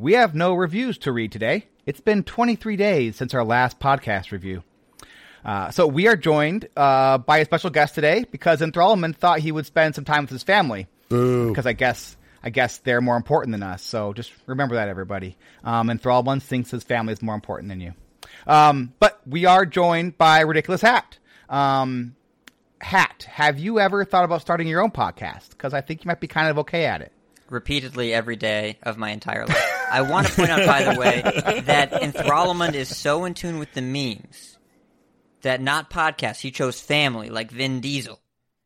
We have no reviews to read today. It's been 23 days since our last podcast review. Uh, so we are joined uh, by a special guest today because Enthrallman thought he would spend some time with his family. Boo. Because I guess I guess they're more important than us. So just remember that, everybody. Um, Enthrallman thinks his family is more important than you. Um, but we are joined by Ridiculous Hat. Um, Hat, have you ever thought about starting your own podcast? Because I think you might be kind of okay at it. Repeatedly every day of my entire life. I want to point out, by the way, that Enthrallment is so in tune with the memes that not podcasts. He chose family, like Vin Diesel.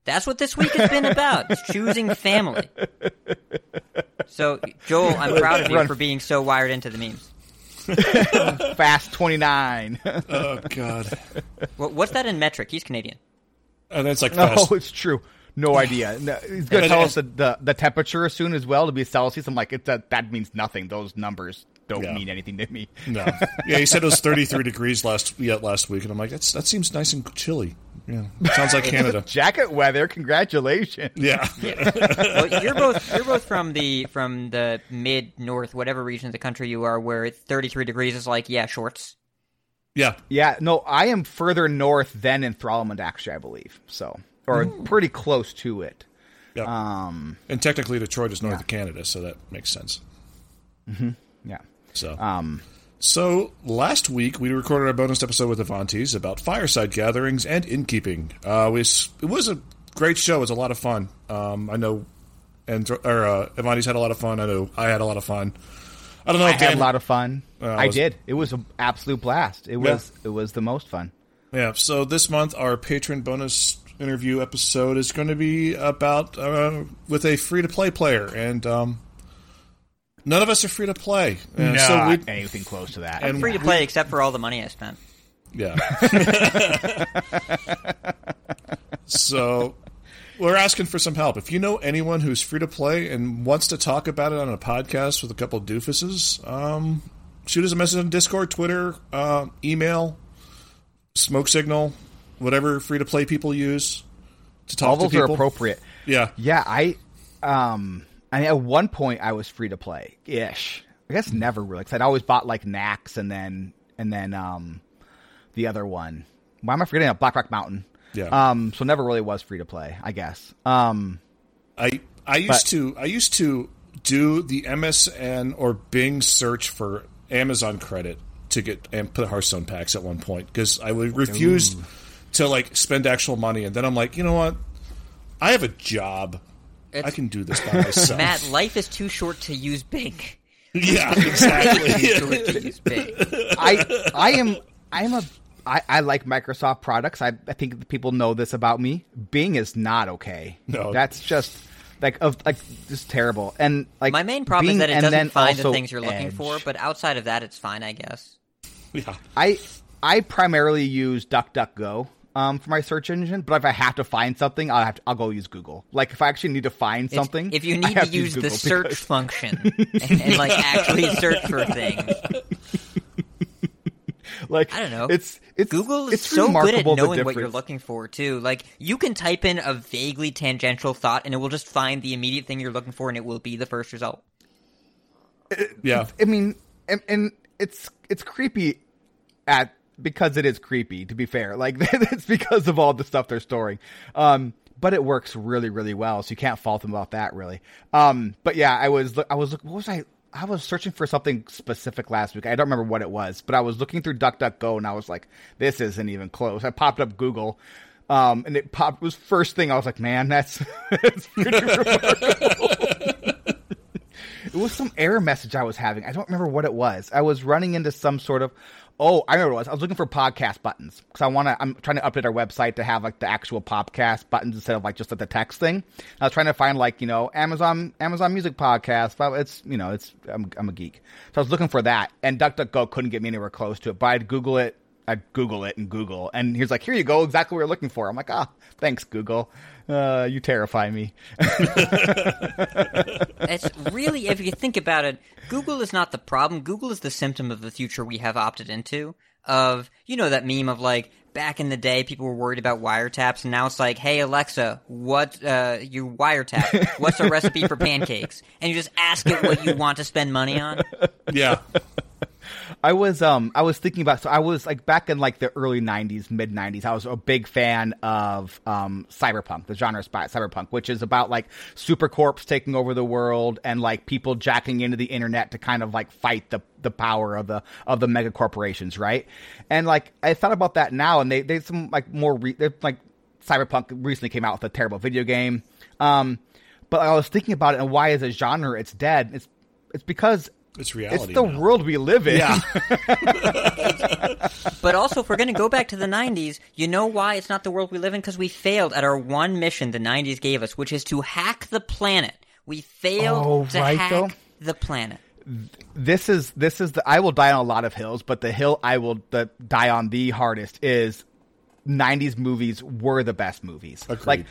That's what this week has been about. It's choosing family. So, Joel, I'm proud of you Run. for being so wired into the memes. Fast 29. Oh, God. What, what's that in metric? He's Canadian. Oh, and it's like No, fast. it's true. No idea. No, he's going to tell us the, the, the temperature soon as well to be Celsius. I'm like, it, that, that means nothing. Those numbers don't Yeah. mean anything to me. No. Yeah, he said it was 33 degrees last yeah, last week, and I'm like, That's, that seems nice and chilly. Yeah, sounds like Canada. Jacket weather, congratulations. Yeah. Well, you're both you're both from the from the mid north, whatever region of the country you are, where 33 degrees is like yeah, shorts. Yeah. Yeah, no, I am further north than Enthrallment, actually, I believe. So, or pretty close to it. Yeah. Um, and technically, Detroit is north yeah. of Canada, so that makes sense. yeah. So, Um, so last week we recorded our bonus episode with Avantes about fireside gatherings and innkeeping. Uh, we, it was a great show. It was a lot of fun. Um, I know, and or uh, Avantes had a lot of fun. I know I had a lot of fun. I don't know I had a lot of fun. Uh, I was- did. It was an absolute blast. It was it was the most fun. Yeah. So this month our patron bonus interview episode is going to be about uh, with a free to play player, and um, none of us are free to play. And so we, anything close to that. And- Free to play, except for all the money I spent. Yeah. so we're asking for some help. If you know anyone who's free to play and wants to talk about it on a podcast with a couple of doofuses, um, shoot us a message on Discord, Twitter, uh, email, smoke signal, whatever free to play people use to talk All to those are people. appropriate. Yeah. Yeah, I um I mean, at one point I was free to play ish. I guess never really cuz I'd always bought like Naxx and then and then um the other one. Why am I forgetting? Blackrock Mountain. Yeah. Um so never really was free to play, I guess. Um I I used But- to I used to do the MSN or Bing search for Amazon credit to get and put Hearthstone packs at one point because I would refuse to like spend actual money and then I'm like you know what I have a job I can do this by myself Matt, life is too short to use Bing. yeah exactly too short to use Bing. I I am I am a I, I like Microsoft products. I, I think people know this about me. Bing is not okay. No. that's just like of like just terrible. And like My main problem Bing is that it and then doesn't find the things you're looking Edge. for, but outside of that, it's fine, I guess. yeah I I primarily use DuckDuckGo um, for my search engine, but if I have to find something, I'll have to, I'll go use Google. Like if I actually need to find It's- something, if you I need have to use the Google search because- function and, and like actually search for things, like I don't know. It's it's Google is it's so good at knowing what you're looking for too. Like you can type in a vaguely tangential thought, and it will just find the immediate thing you're looking for, and it will be the first result. yeah I mean, and, and it's it's creepy at because it is creepy. To be fair, like it's because of all the stuff they're storing. Um, but it works really, really well, so you can't fault them about that, really. Um, but yeah, I was I was what was I? I was searching for something specific last week. I don't remember what it was, but I was looking through DuckDuckGo and I was like, "This isn't even close." I popped up Google, um, and it popped was first thing. I was like, "Man, that's that's pretty remarkable." It was some error message I was having. I don't remember what it was. I was running into some sort of Oh, I remember what it was. I was looking for podcast buttons because I want to. I'm trying to update our website to have like the actual podcast buttons instead of like just like the text thing. I was trying to find like you know Amazon Amazon Music podcast, but it's you know it's I'm, I'm a geek, so I was looking for that, and DuckDuckGo couldn't get me anywhere close to it. But I'd Google it, I'd Google it and Google, and he's like, "Here you go, exactly what you're looking for." I'm like, "Ah, thanks, Google. Uh, you terrify me." It's really, if you think about it, Google is not the problem. Google is the symptom of the future we have opted into. Of you know that meme of like back in the day, people were worried about wiretaps, and now it's like, hey Alexa, what uh, you wiretap? What's a recipe for pancakes? And you just ask it what you want to spend money on. Yeah. I was um I was thinking about so I was like back in like the early '90s, mid '90s. I was a big fan of um cyberpunk, the genre spot cyberpunk, which is about like supercorps taking over the world and like people jacking into the internet to kind of like fight the the power of the of the mega corporations, right? And like I thought about that now, and they they some like more re- like cyberpunk recently came out with a terrible video game. Um, but I was thinking about it and why as a genre it's dead. It's it's because It's reality. it's the now. world we live in. Yeah. But also, if we're going to go back to the 90s, you know why it's not the world we live in? Because we failed at our one mission the 90s gave us, which is to hack the planet. We failed Oh, to right, hack though. the planet. this is this is the I will die on a lot of hills, but the hill I will the, die on the hardest is '90s movies were the best movies. Agreed. Like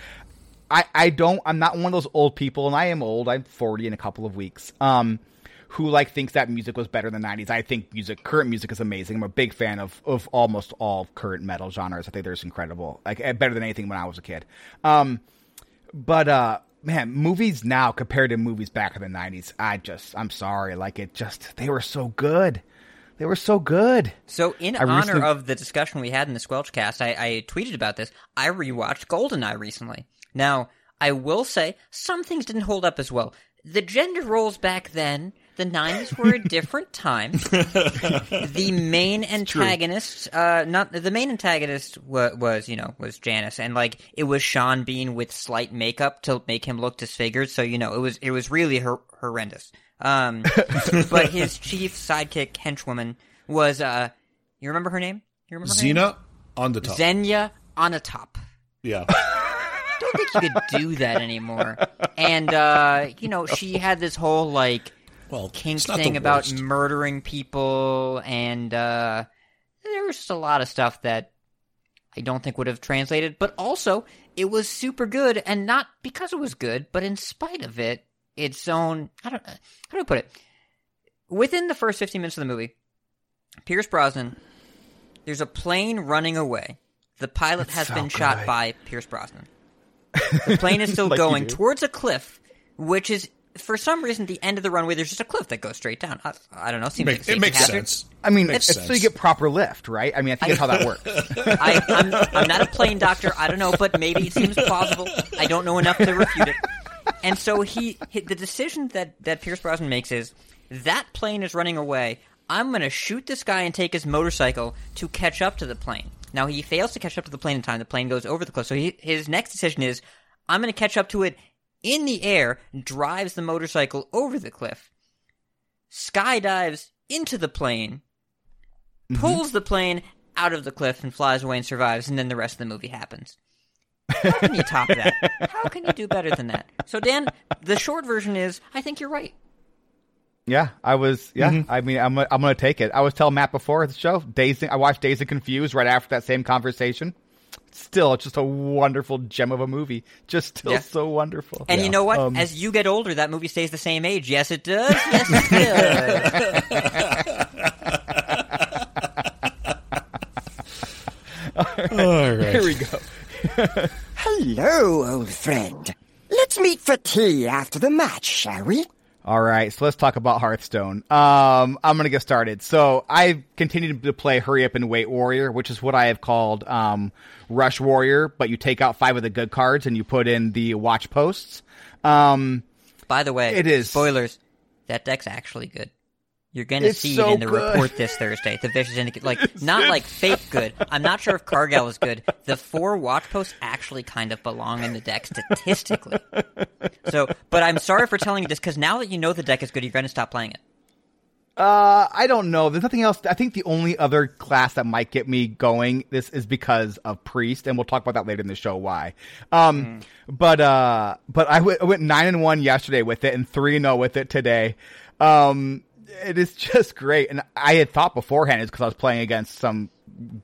I I don't I'm not one of those old people, and I am old. I'm 40 in a couple of weeks. Um, who like thinks that music was better than '90s? I think music, current music, is amazing. I'm a big fan of of almost all current metal genres. I think they're just incredible, like eh, better than anything when I was a kid. Um, but uh man movies now compared to movies back in the 90s i just i'm sorry like it just they were so good they were so good So, in I honor recently- of the discussion we had in the Squelchcast, I, I tweeted about this. I rewatched GoldenEye recently. Now, I will say some things didn't hold up as well. The gender roles back then, the '90s were a different time. the main antagonist, uh, not the main antagonist wa- was, you know, was Janus, and like it was Sean Bean with slight makeup to make him look disfigured. So you know, it was it was really hor- horrendous. Um, but his chief sidekick henchwoman was, uh, you remember her name? You remember her name? Xena on the top. Xenia Onatop. yeah. don't think you could do that anymore. And uh, you know, she had this whole like Well, kink it's not the thing about worst. murdering people, and uh, there was just a lot of stuff that I don't think would have translated. But also, it was super good, and not because it was good, but in spite of it, its own. I don't. How do I put it? Within the first fifteen minutes of the movie, Pierce Brosnan, there's a plane running away. The pilot has so been shot by Pierce Brosnan. The plane is still Like going towards a cliff, which is for some reason the end of the runway. There's just a cliff that goes straight down. I, I don't know. Seems Make- like it makes hazard. sense. i mean Makes it's so you get proper lift right i mean i think that's how that works I, I'm, I'm not a plane doctor. I don't know, but maybe it seems plausible. I don't know enough to refute it. And so he, he the decision that that Pierce Brosnan makes is that plane is running away. I'm going to shoot this guy and take his motorcycle to catch up to the plane. Now he fails to catch up to the plane in time. The plane goes over the cliff. So he, his next decision is I'm going to catch up to it in the air. Drives the motorcycle over the cliff. Skydives into the plane pulls the plane out of the cliff and flies away and survives, and then the rest of the movie happens. How can you top that? How can you do better than that? So, Dan, the short version is I think you're right. yeah i was yeah Mm-hmm. i mean i'm, I'm gonna take it i was telling matt before the show days i watched Dazed and Confused right after that same conversation still just a wonderful gem of a movie just still Yeah. so wonderful And you know what? Um, As you get older, that movie stays the same age. Yes, it does. Yes, it does. All right. here we go Hello, old friend. Let's meet for tea after the match, shall we? All right, so let's talk about Hearthstone. Um, I'm gonna get started. So I continued to play Hurry Up and Wait Warrior, which is what I have called um, Rush Warrior, but you take out five of the good cards and you put in the watch posts. Um, By the way, It is. spoilers. That deck's actually good. You're gonna It's see so it in the good. report this Thursday. The vicious indicate, like not like fake good. I'm not sure if Cargill is good. The four watch posts actually kind of belong in the deck statistically. So, but I'm sorry for telling you this because now that you know the deck is good, you're gonna stop playing it. Uh, I don't know. There's nothing else. I think the only other class that might get me going this is because of priest, and we'll talk about that later in the show. Why? Um, but uh, but I went- I went nine and one yesterday with it, and three and zero with it today. Um, it is just great, and I had thought beforehand is because I was playing against some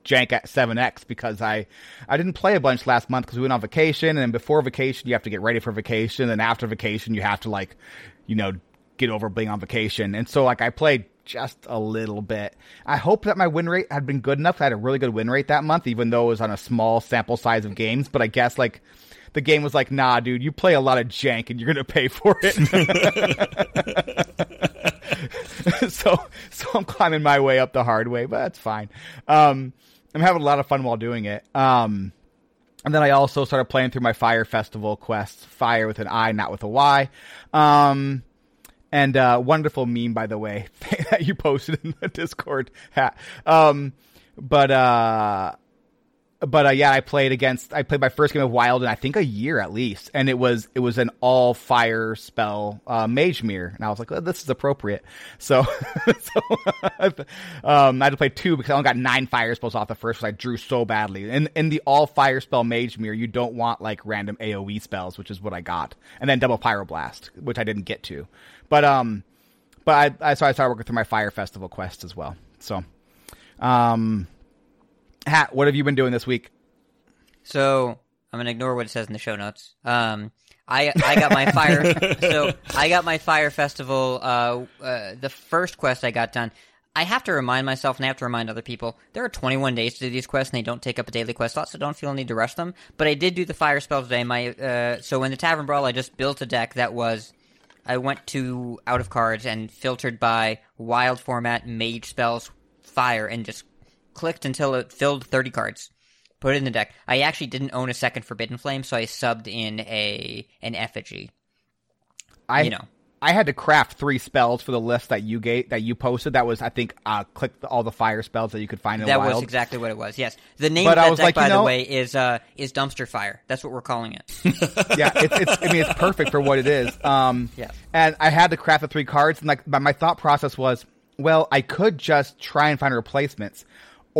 jank at 7x because I I didn't play a bunch last month because we went on vacation. And before vacation you have to get ready for vacation. And after vacation you have to like you know get over being on vacation. And so like I played just a little bit. I hope that my win rate had been good enough. I had a really good win rate that month even though it was on a small sample size of games, but I guess like the game was like, nah, dude, you play a lot of jank and you're gonna pay for it. so so I'm climbing my way up the hard way, but that's fine. Um, I'm having a lot of fun while doing it. Um, and then I also started playing through my Fire Festival quests, Fire with an I, not with a Y. Um, and uh, wonderful meme, by the way, that you posted in the Discord hat. Um, but uh, but uh, yeah, I played against. I played my first game of Wild in I think a year at least, and it was it was an all fire spell uh, Mage Mirror, and I was like, this is appropriate. So, so um, I had to play two because I only got nine fire spells off the first, because I drew so badly. And in the all fire spell Mage Mirror, you don't want like random AOE spells, which is what I got, and then double Pyroblast, which I didn't get to. But um, but I, I so I started working through my Fire Festival quest as well. So, um. Hat, what have you been doing this week? So I'm gonna ignore what it says in the show notes. Um, I I got my fire. so I got my fire festival. Uh, uh, the first quest I got done. I have to remind myself, and I have to remind other people. There are 21 days to do these quests, and they don't take up a daily quest slot, so don't feel a need to rush them. But I did do the fire spell today. My uh, so in the tavern brawl, I just built a deck that was. I went to out of cards and filtered by wild format, mage spells, fire, and just clicked until it filled 30 cards. Put it in the deck. I actually didn't own a second Forbidden Flame, so I subbed in a an effigy. I You know. I had to craft three spells for the list that you gave that you posted. That was I think uh click all the fire spells that you could find in That wild. That was exactly what it was. Yes, the name But of I that was deck, like, you by the way, is uh is dumpster fire. That's what we're calling it. yeah, it's, it's I mean it's perfect for what it is. Um Yeah. and I had to craft the three cards and like my, my thought process was, well, I could just try and find replacements.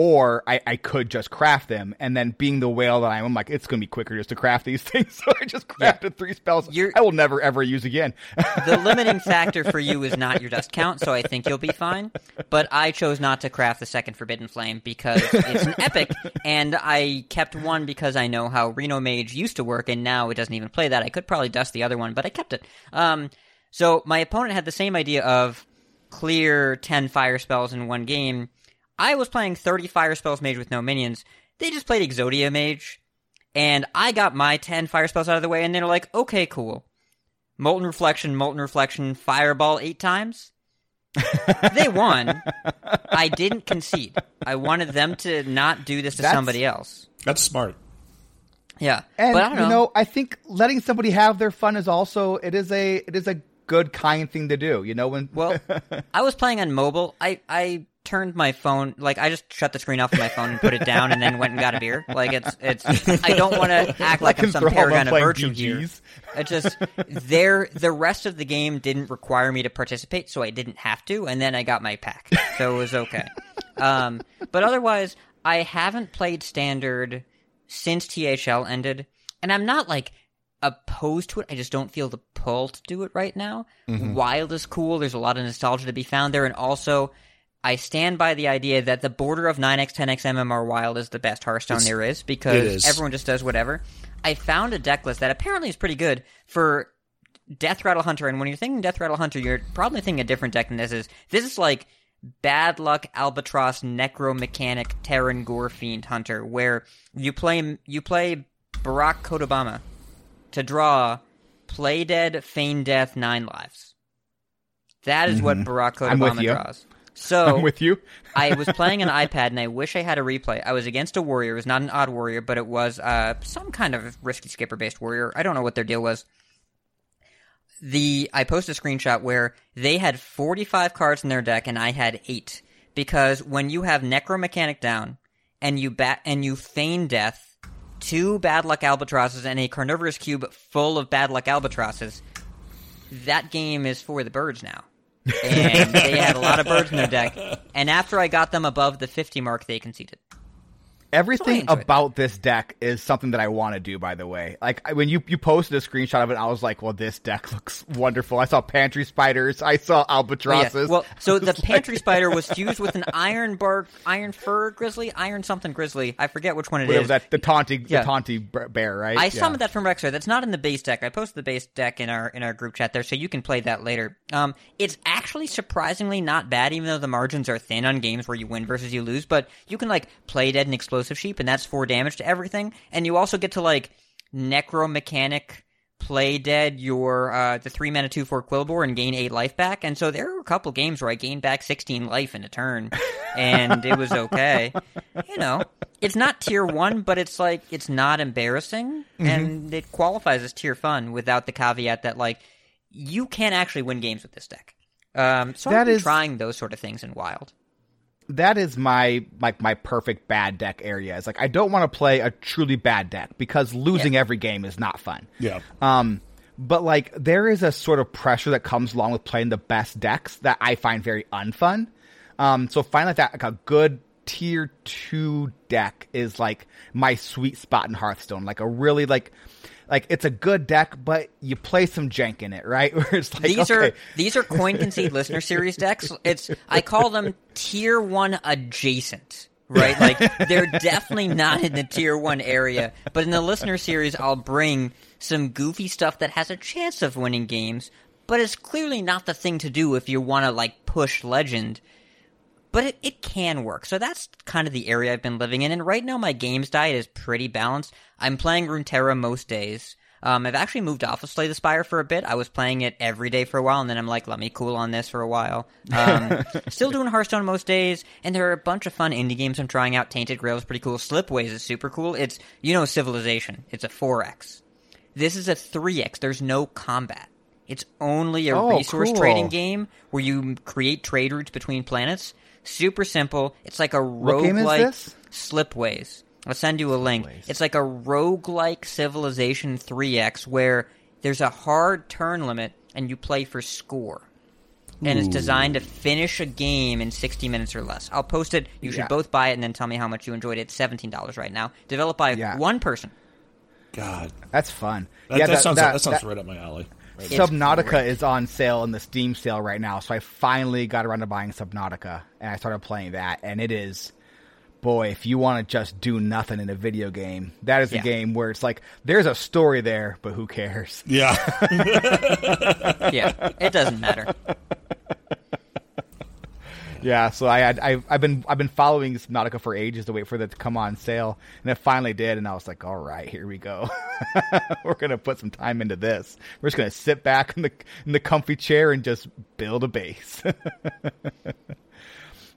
Or I, I could just craft them, and then being the whale that I am, I'm like, it's going to be quicker just to craft these things. So I just crafted three spells You're- I will never ever use again. the limiting factor for you is not your dust count, so I think you'll be fine. But I chose not to craft the second Forbidden Flame because it's an epic, and I kept one because I know how Reno Mage used to work, and now it doesn't even play that. I could probably dust the other one, but I kept it. Um, so my opponent had the same idea of clear 10 fire spells in one game. I was playing 30 fire spells mage with no minions. They just played Exodia Mage, and I got my 10 fire spells out of the way, and they're like, okay, cool. Molten Reflection, Molten Reflection, Fireball eight times. they won. I didn't concede. I wanted them to not do this to That's- somebody else. That's smart. Yeah, And but I don't you know. know, I think letting somebody have their fun is also it is a it is a good kind thing to do. You know when Well, I was playing on mobile. I I turned my phone like I just shut the screen off of my phone and put it down, and then went and got a beer. Like it's it's. I don't want to act like I'm some paragon of virtue here. BGs. It just there. The rest of the game didn't require me to participate, so I didn't have to. And then I got my pack, so it was okay. Um, but otherwise, I haven't played standard since THL ended, and I'm not like opposed to it. I just don't feel the pull to do it right now. Wild is cool. There's a lot of nostalgia to be found there, and also. I stand by the idea that the border of 9x, 10x MMR Wild is the best Hearthstone there is because is. everyone just does whatever. I found a deck list that apparently is pretty good for Death Rattle Hunter, and when you're thinking Death Rattle Hunter, you're probably thinking a different deck than this is. This is like Bad Luck Albatross Necromechanic Teron Gorefiend Hunter, where you play you play Barack Kodabama to draw Play Dead, Feign Death, Nine Lives. That is what Barack Mm-hmm. With Kodabama you. draws. So I'm with you. I was playing an iPad and I wish I had a replay. I was against a warrior. It was not an odd warrior, but it was uh, some kind of risky skipper based warrior. I don't know what their deal was. The I posted a screenshot where they had 45 cards in their deck and I had 8 because when you have necromechanic down and you bat and you feign death, two bad luck albatrosses and a carnivorous cube full of bad luck albatrosses, that game is for the birds now. And they had a lot of birds in their deck. And after I got them above the 50 mark, they conceded. Everything about this deck is something that I want to do. By the way, like when you you posted a screenshot of it, I was like, "Well, this deck looks wonderful." I saw pantry spiders, I saw Oh, yeah. albatrosses. Well, so the like- pantry spider was fused with an iron bark, iron fur grizzly, iron something grizzly. I forget which one it whatever is. that the taunty Yeah. the taunty bear, right? I Yeah. summoned that from Rexxar. That's not in the base deck. I posted the base deck in our in our group chat there, so you can play that later. Um, it's actually surprisingly not bad, even though the margins are thin on games where you win versus you lose. But you can like play dead and explosive sheep, and that's four damage to everything. And you also get to like necromechanic play dead your uh, the three mana two four Quilbor and gain eight life back. And so there were a couple games where I gained back sixteen life in a turn, and it was okay. You know, it's not tier one, but it's like it's not embarrassing, Mm-hmm. and it qualifies as tier fun without the caveat that like you can actually win games with this deck. Um, so That is- trying those sort of things in Wild. That is my like my perfect bad deck area. Is like I don't want to play a truly bad deck because losing every game is not fun. Yeah. Um, but like there is a sort of pressure that comes along with playing the best decks that I find very unfun. Um, so finding like that like a good tier two deck is like my sweet spot in Hearthstone. Like a really like like it's a good deck, but you play some jank in it, right? Where it's like these okay, are these are coin concede listener series decks. It's I call them tier one adjacent. Right, like they're definitely not in the tier one area, but in the listener series, I'll bring some goofy stuff that has a chance of winning games, but it's clearly not the thing to do if you want to like push legend. But it, it can work. So that's kind of the area I've been living in. And right now, my games diet is pretty balanced. I'm playing Runeterra most days. Um, I've actually moved off of Slay the Spire for a bit. I was playing it every day for a while, and then I'm like, let me cool on this for a while. Um, still doing Hearthstone most days, and there are a bunch of fun indie games I'm trying out. Tainted Grail is pretty cool. Slipways is super cool. It's, you know, Civilization. It's a 4X. This is a 3X. There's no combat. It's only a Oh, resource cool. trading game where you create trade routes between planets. Super simple. It's like a What game roguelike? Slipways. I'll send you a link. Slipways. It's like a roguelike Civilization 3X where there's a hard turn limit and you play for score. And it's designed to finish a game in 60 minutes or less. I'll post it. You should Yeah. both buy it and then tell me how much you enjoyed it. It's $17 right now. Developed by Yeah. one person. God, that's fun. that, yeah, that, sounds that, sounds that- right up my alley. Right Subnautica great. is on sale in the Steam sale right now, so I finally got around to buying Subnautica, and I started playing that, and it is, boy, if you want to just do nothing in a video game, that is a Yeah. game where it's like there's a story there, but who cares? Yeah, Yeah, it doesn't matter. Yeah, so I I, I've been I've been following Subnautica for ages to wait for it to come on sale, and it finally did, and I was like, all right, here we go. We're gonna put some time into this. We're just gonna sit back in the in the comfy chair and just build a base. all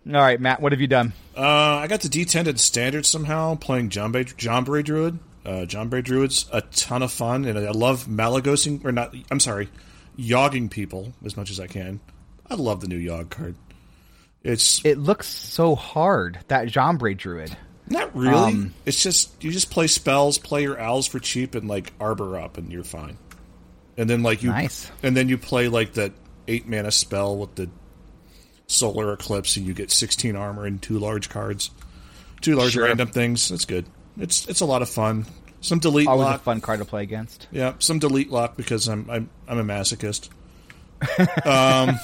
right, Matt, what have you done? uh, I got the D10 at standard somehow playing Jombre Druid. Uh, Druid's a ton of fun, and I love malagosing or not. I'm sorry, yogging people as much as I can. I love the new yog card. It's It looks so hard that Jombre Druid. not really. um, it's just you just play spells, play your owls for cheap, and like arbor up, and you're fine. And then like you, Nice. and then you play like that eight mana spell with the solar eclipse, and you get 16 armor and two large cards, two large Sure. random things. That's good. It's it's a lot of fun. Some delete Always lock. a fun card to play against. Yeah, some delete lock because I'm I'm I'm a masochist. um,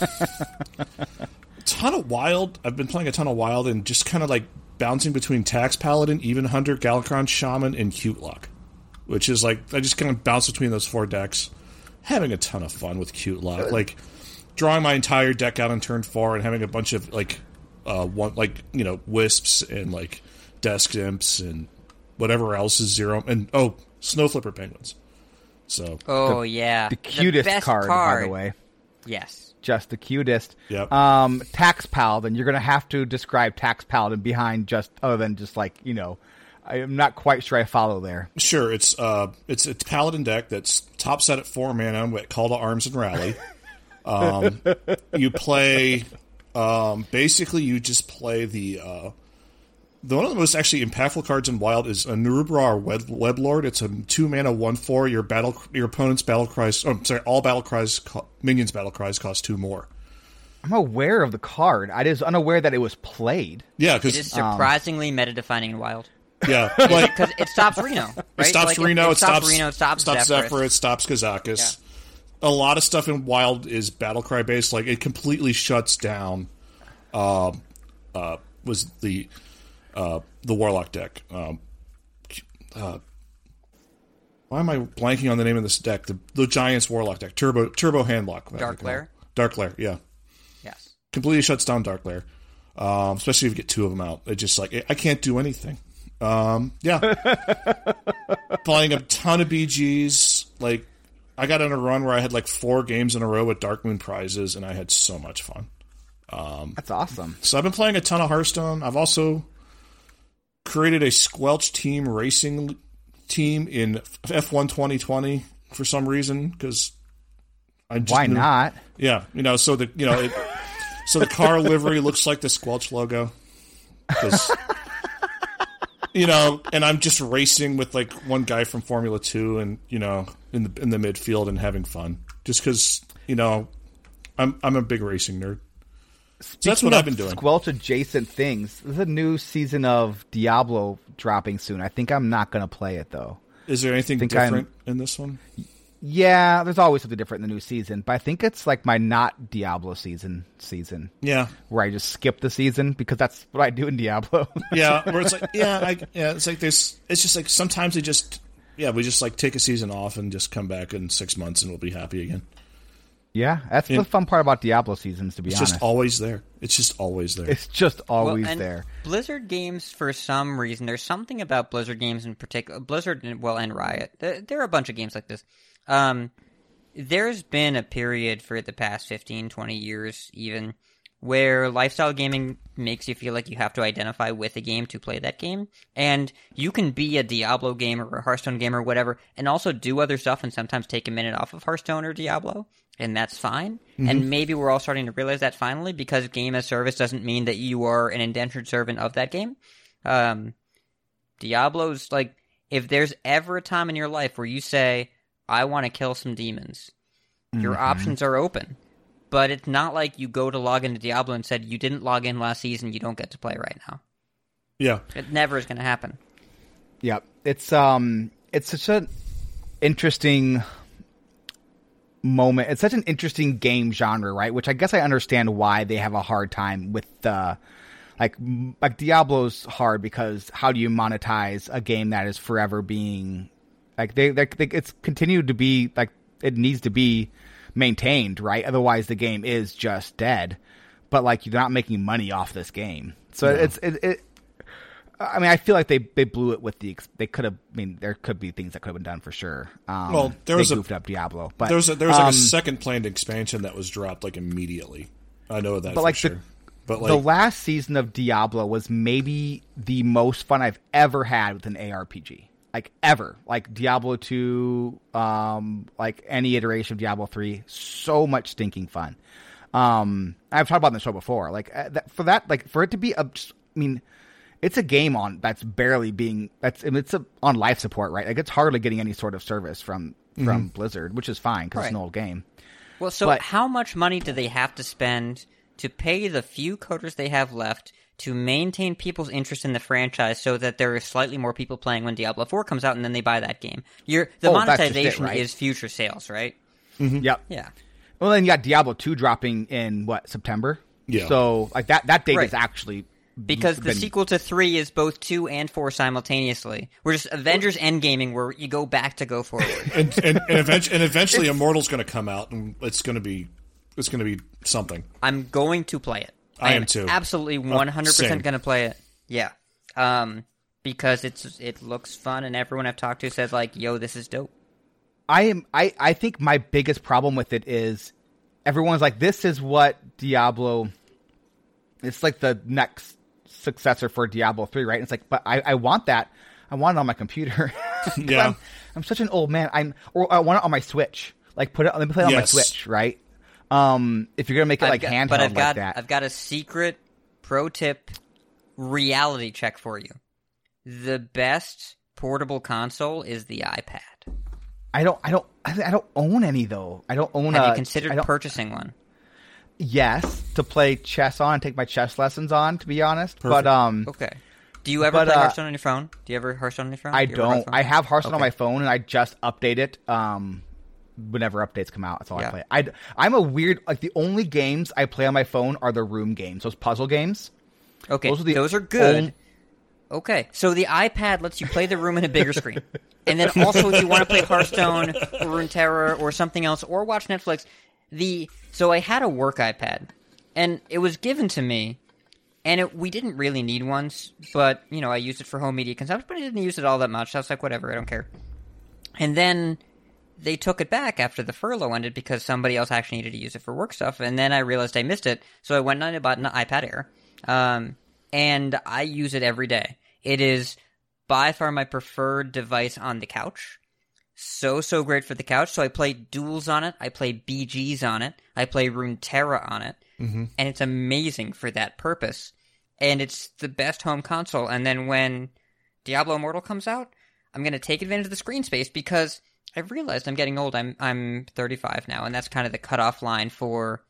ton of wild. I've been playing a ton of wild and just kind of like bouncing between tax paladin, even hunter, Galakrond shaman, and cute luck, which is like I just kind of bounce between those four decks, having a ton of fun with cute lock. Like drawing my entire deck out on turn four and having a bunch of like uh one like you know wisps and like desk imps and whatever else is zero and oh snow flipper penguins. So Oh, yeah. The cutest best card, by the way. Yes. Just the cutest. Yep. Um, Tax Paladin. You're gonna have to describe Tax Paladin behind just other than just like you know. I am not quite sure I follow there. Sure, it's uh, it's a paladin deck that's top set at four mana with call to arms and rally. Um, you play, um, basically, you just play the uh, the one of the most actually impactful cards in Wild is a Nurubra or Web, Web Lord. It's a two mana one four. Your battle, your opponent's battle cries. Oh, sorry, all battle cries, co- minions battle cries cost two more. I'm aware of the card. I was unaware that it was played. Yeah, It because is surprisingly meta defining and wild. yeah, like Because it stops Reno. Right? it stops Like, Reno, it, stops Reno, it stops, Zephyrus. Zephyr, it stops Kazakus. A lot of stuff in Wild is battle cry based. Like it completely shuts down. Um, uh, was the uh, the Warlock deck? Um, uh, why am I blanking on the name of this deck? The the Giants Warlock deck, Turbo Turbo Handlock. Dark Lair? Dark Lair, yeah, Yes. completely shuts down Dark Lair. Um, especially if you get two of them out, it just like I can't do anything. Um, yeah, playing a ton of BGs. Like I got on a run where I had like four games in a row with Darkmoon Prizes, and I had so much fun. That's awesome. So I've been playing a ton of Hearthstone. I've also created a Squelch team racing team in F1 2020 for some reason because I just Why knew- not? Yeah, you know, so the you know, it, so the car livery looks like the Squelch logo. you know, and I'm just racing with like one guy from Formula Two, and you know, in the in the midfield and having fun, just because you know, I'm I'm a big racing nerd. That's what I've been doing. Squelch adjacent things. There's a new season of Diablo dropping soon. I think I'm not going to play it though. Is there anything think I'm- different in this one? Yeah, there's always something different in the new season, but I think it's like my not Diablo season season Yeah, where I just skip the season because that's what I do in Diablo. yeah. Where it's like, yeah, I, yeah. It's like this. It's just like sometimes they just, yeah, we just like take a season off and just come back in six months and we'll be happy again. Yeah, that's Yeah. the fun part about Diablo seasons. To be honest. It's honest, just always there. It's just always there. it's just always well, and there. Blizzard games, for some reason, there's something about Blizzard games in particular. Blizzard, and- well, and Riot. There, there are a bunch of games like this. Um, there's been a period for the past 15, 20 years, even, where lifestyle gaming makes you feel like you have to identify with a game to play that game. And you can be a Diablo gamer or a Hearthstone gamer or whatever, and also do other stuff and sometimes take a minute off of Hearthstone or Diablo. And that's fine. And maybe we're all starting to realize that finally because game as service doesn't mean that you are an indentured servant of that game. Um, Diablo's like, if there's ever a time in your life where you say, I want to kill some demons, your options are open. But it's not like you go to log into Diablo and said, you didn't log in last season, you don't get to play right now. yeah, It never is going to happen. Yep. It's um it's such an interesting moment. It's such an interesting game genre, right? Which I guess I understand why they have a hard time with uh like like Diablo's hard because how do you monetize a game that is forever being like they they, they it's continued to be like it needs to be maintained, right? Otherwise the game is just dead. But like you're not making money off this game. So it's it, it I mean, I feel like they, they blew it with the. ex- They could have. I mean, there could be things that could have been done for sure. Um, Well, there they was a- goofed up Diablo, but there was a, there was like um, a second planned expansion that was dropped like immediately. I know that, But, for like, the- sure. but like, the last season of Diablo was maybe the most fun I've ever had with an ARPG, like ever. Like Diablo two, um, like any iteration of Diablo three, so much stinking fun. Um, I've talked about the show before. Like uh, that, for that, like for it to be just- I mean, it's a game on that's barely being that's it's a, on life support, right? Like it's hardly getting any sort of service from from mm-hmm. Blizzard, which is fine because it's an old game. Well, so But- how much money do they have to spend to pay the few coders they have left to maintain people's interest in the franchise so that there are slightly more people playing when Diablo 4 comes out and then they buy that game? Your the Oh, that's just it, monetization right? is future sales, right? Mm-hmm. Yep. Yeah. Well, then you got Diablo two dropping in what September. Yeah. So like that that date Right. is actually Because the been- sequel to 3 is both 2 and 4 simultaneously. We're just Avengers Endgaming where you go back to go forward. and and, and, eventually, and eventually, Immortal's going to come out, and it's going to be it's going to be something. I'm going to play it. I am too. Absolutely 100% going to play it. Yeah. Um because it's it looks fun and everyone I've talked to says like, "Yo, this is dope." I am I I think my biggest problem with it is everyone's like this is what Diablo it's like the next successor for Diablo 3, right? It's like but I I want that. I want it on my computer. Yeah. I'm, I'm such an old man. I'm or I want it on my Switch. Like put it let me play it on Yes. my Switch, right? Um if you're going to make it I've like got- handheld but I've got like that. I've got a secret pro tip reality check for you. The best portable console is the iPad. I don't I don't I I don't own any though. I don't own Have a you considered I don't- purchasing one? Yes, to play chess on and take my chess lessons on. To be honest, but um, Okay. Do you ever But, play uh, Hearthstone on your phone? Do you ever Hearthstone on your phone? I Do you ever run don't. I have Hearthstone on my phone, and I just update it. Um, whenever updates come out, that's all Yeah. I play. I I'm a weird like the only games I play on my phone are the room games, those puzzle games. Okay, Those are, those are are, good. only- Okay, so the iPad lets you play the room in a bigger screen, and then also if you want to play Hearthstone or Runeterra or something else or watch Netflix, the so I had a work iPad, and it was given to me, and it, we didn't really need one, but you know I used it for home media consumption, but I didn't use it all that much. I was like, whatever, I don't care. And then they took it back after the furlough ended because somebody else actually needed to use it for work stuff. And then I realized I missed it, so I went and bought an iPad Air, um, and I use it every day. It is by far my preferred device on the couch. So so great for the couch. So I play duels on it. I play BGs on it. I play Runeterra on it, mm-hmm. and it's amazing for that purpose. And it's the best home console. And then when Diablo Immortal comes out, I'm going to take advantage of the screen space because I've realized I'm getting old. I'm I'm 35 now, and that's kind of the cutoff line for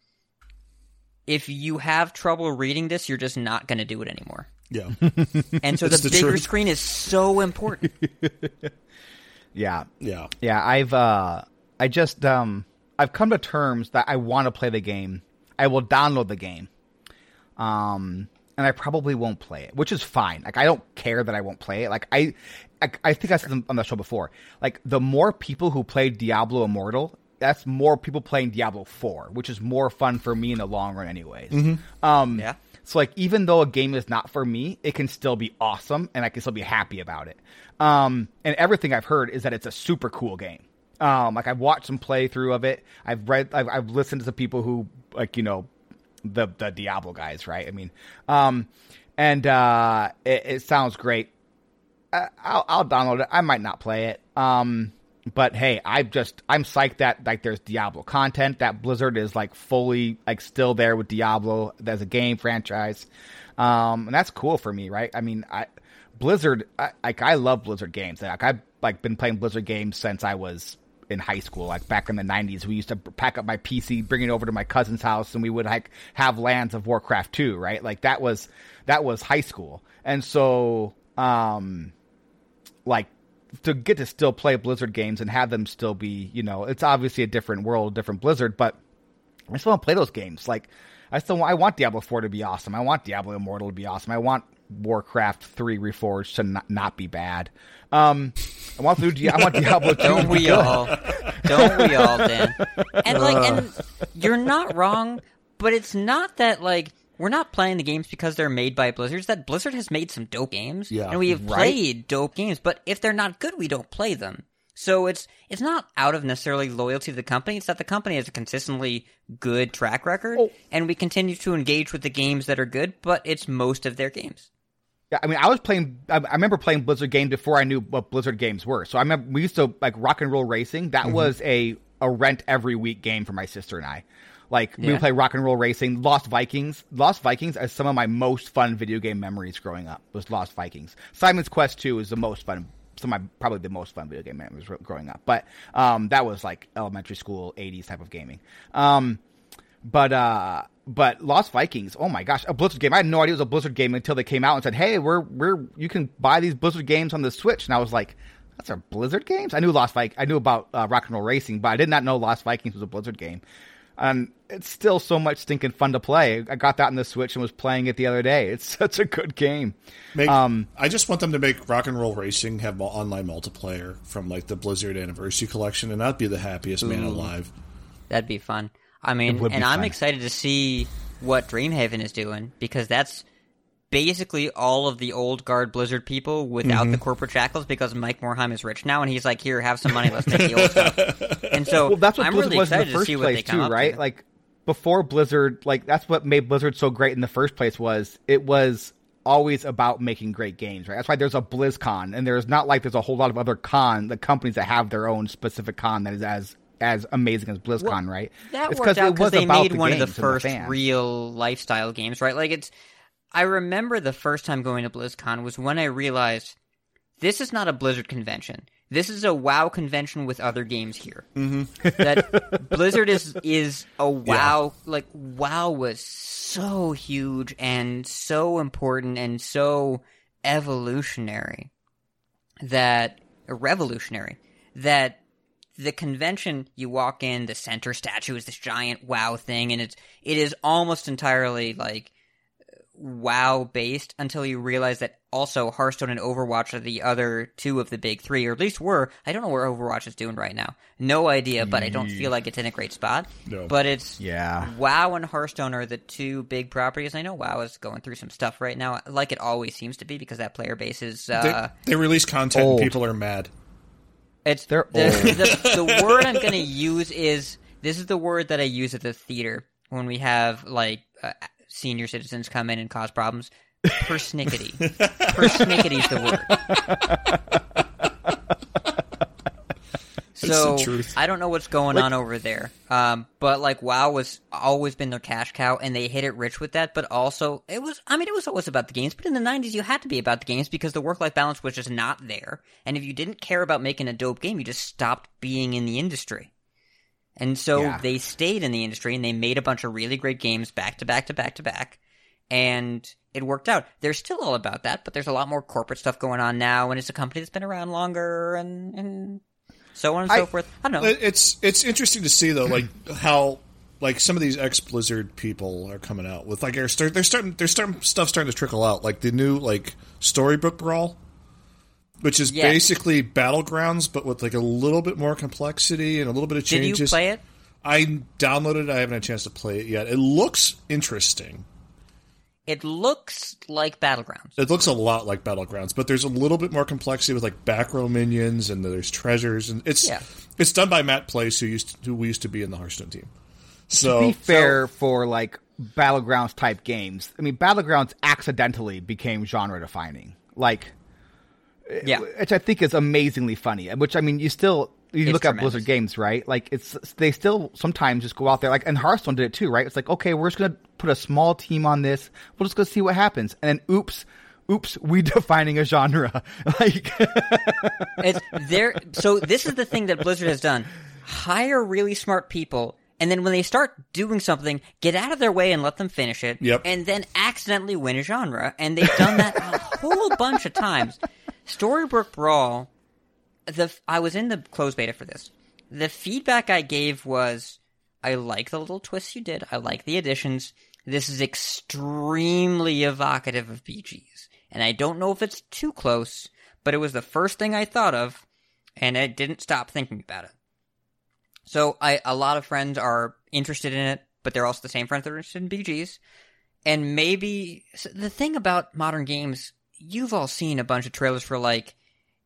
if you have trouble reading this, you're just not going to do it anymore. Yeah. And so the, the bigger truth. screen is so important. Yeah, Yeah. yeah. I've uh, I just um, I've come to terms that I want to play the game. I will download the game. Um, and I probably won't play it, which is fine. Like I don't care that I won't play it. Like I, I, I think I said on the show before. Like the more people who play Diablo Immortal, that's more people playing Diablo Four, which is more fun for me in the long run, anyways. Um, Yeah. So like even though a game is not for me, it can still be awesome, and I can still be happy about it. Um, and everything I've heard is that it's a super cool game. Um, like I've watched some playthrough of it. I've read, I've, I've listened to some people who like you know the the Diablo guys, right? I mean, um, and uh, it, it sounds great. I, I'll, I'll download it. I might not play it. Um, but hey, I just I'm psyched that like there's Diablo content. That Blizzard is like fully like still there with Diablo as a game franchise, um, and that's cool for me, right? I mean, I Blizzard, I, like I love Blizzard games. Like I've like been playing Blizzard games since I was in high school. Like back in the '90s, we used to pack up my PC, bring it over to my cousin's house, and we would like have lands of Warcraft 2, right? Like that was that was high school, and so um, like to get to still play Blizzard games and have them still be, you know, it's obviously a different world, different Blizzard, but I still want to play those games. Like, I still want, I want Diablo 4 to be awesome. I want Diablo Immortal to be awesome. I want Warcraft 3 Reforged to not, not be bad. Um, I want the new Di- I want Diablo 2 Don't we all? Don't we all, Dan? And like, and you're not wrong, but it's not that like we're not playing the games because they're made by Blizzard. It's that Blizzard has made some dope games, Yeah. and we have Right. played dope games. But if they're not good, we don't play them. So it's it's not out of necessarily loyalty to the company. It's that the company has a consistently good track record, Oh. and we continue to engage with the games that are good. But it's most of their games. Yeah, I mean, I was playing. I, I remember playing Blizzard games before I knew what Blizzard games were. So I remember we used to like Rock and Roll Racing. That mm-hmm. was a a rent every week game for my sister and I. Like we Yeah. would play Rock and Roll Racing, Lost Vikings. Lost Vikings is some of my most fun video game memories growing up. Was Lost Vikings. Simon's Quest Two is the most fun. Some of my probably the most fun video game memories growing up. But um, that was like elementary school '80s type of gaming. Um, but uh but Lost Vikings, oh my gosh, a Blizzard game. I had no idea it was a Blizzard game until they came out and said, "Hey, we're we're you can buy these Blizzard games on the Switch." And I was like, "That's our Blizzard games." I knew Lost Vik I knew about uh, Rock and Roll Racing, but I did not know Lost Vikings was a Blizzard game. And it's still so much stinking fun to play. I got that on the Switch and was playing it the other day. It's such a good game. Make, Um, I just want them to make Rock and Roll Racing have online multiplayer from like the Blizzard Anniversary Collection, and I'd be the happiest man alive. That'd be fun. I mean, would be and I'm fun. excited to see what Dreamhaven is doing because that's basically all of the old guard Blizzard people without Mm-hmm. the corporate shackles because Mike Morhaime is rich now and he's like, here, have some money, let's make the old stuff. And so Well, that's what I'm Blizzard really was in excited the to first see what they come too, up right? with. Like before Blizzard, like that's what made Blizzard so great in the first place was it was always about making great games, right? That's why there's a BlizzCon, and there's not like there's a whole lot of other con the companies that have their own specific con that is as as amazing as BlizzCon, right? That It's worked out it because was they about made one of the first fans. real lifestyle games, right? Like it's. I remember the first time going to BlizzCon was when I realized this is not a Blizzard convention. This is a WoW convention with other games here. Mm-hmm. that Blizzard is is a WoW like WoW was so huge and so important and so evolutionary that revolutionary that the convention you walk in the center statue is this giant wow thing and it's it is almost entirely like wow based until you realize that also Hearthstone and Overwatch are the other two of the big three, or at least were. I don't know where Overwatch is doing right now. No idea, but I don't feel like it's in a great spot. No. But it's Yeah. WoW and Hearthstone are the two big properties. I know WoW is going through some stuff right now, like it always seems to be, because that player base is. They, Uh, they release content old. and people are mad. it's They're the, old. the, the word I'm going to use is this is the word that I use at the theater when we have like uh, senior citizens come in and cause problems. Persnickety. Persnickety's the word. So the. I don't know what's going on over there, um, but like WoW was always been their cash cow, and they hit it rich with that. But also, it was I mean, it was always about the games. But in the '90s, you had to be about the games because the work life balance was just not there. And if you didn't care about making a dope game, you just stopped being in the industry. And so Yeah. they stayed in the industry and they made a bunch of really great games back to back to back to back. And it worked out. They're still all about that, but there's a lot more corporate stuff going on now, and it's a company that's been around longer, and, and so on and so I- forth. I don't know. It's it's interesting to see though, like how like some of these ex Blizzard people are coming out with like they're start, they're starting they're starting stuff starting to trickle out, like the new like Storybook Brawl, which is Yes. basically battlegrounds but with like a little bit more complexity and a little bit of changes. Did you play it? I downloaded. it. I haven't had a chance to play it yet. It looks interesting. It looks like Battlegrounds. It looks a lot like Battlegrounds, but there's a little bit more complexity with like back row minions and there's treasures and it's Yeah. it's done by Matt Place, who used to, who we used to be in the Hearthstone team. So be fair for like battlegrounds type games. I mean, battlegrounds accidentally became genre defining. Like, Yeah. which I think is amazingly funny. Which I mean, you still you It's look at. Blizzard games, right? Like, it's they still sometimes just go out there. Like, and Hearthstone did it too, right? It's like, okay, we're just gonna put a small team on this. We'll just go see what happens, and then oops. Oops, we defining a genre. like, It's there. So this is the thing that Blizzard has done: hire really smart people, and then when they start doing something, get out of their way and let them finish it. Yep. And then accidentally win a genre, and they've done that a whole bunch of times. Storybook Brawl. The I was in the closed beta for this. The feedback I gave was, I like the little twists you did. I like the additions. This is extremely evocative of BGs. And I don't know if it's too close, but it was the first thing I thought of, and I didn't stop thinking about it. So I a lot of friends are interested in it, but they're also the same friends that are interested in BGs. And maybe so the thing about modern games, you've all seen a bunch of trailers for like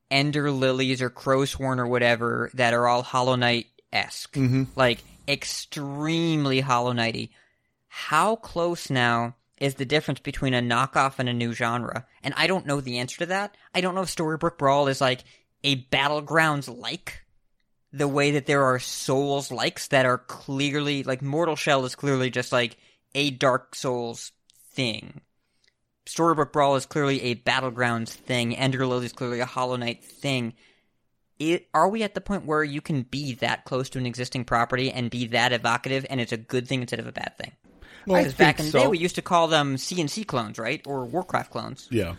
Ender Lilies or Crowsworn or whatever that are all Hollow Knight esque, mm-hmm. like extremely Hollow Knighty. How close now is the difference between a knockoff and a new genre? And I don't know the answer to that. I don't know if Storybook Brawl is like a battlegrounds like the way that there are Souls likes that are clearly like Mortal Shell is clearly just like a Dark Souls thing. Storybook Brawl is clearly a Battlegrounds thing. Ender Lily is clearly a Hollow Knight thing. It, are we at the point where you can be that close to an existing property and be that evocative, and it's a good thing instead of a bad thing? I Because back in think the day, we used to call them CNC clones, right, or Warcraft clones. yeah,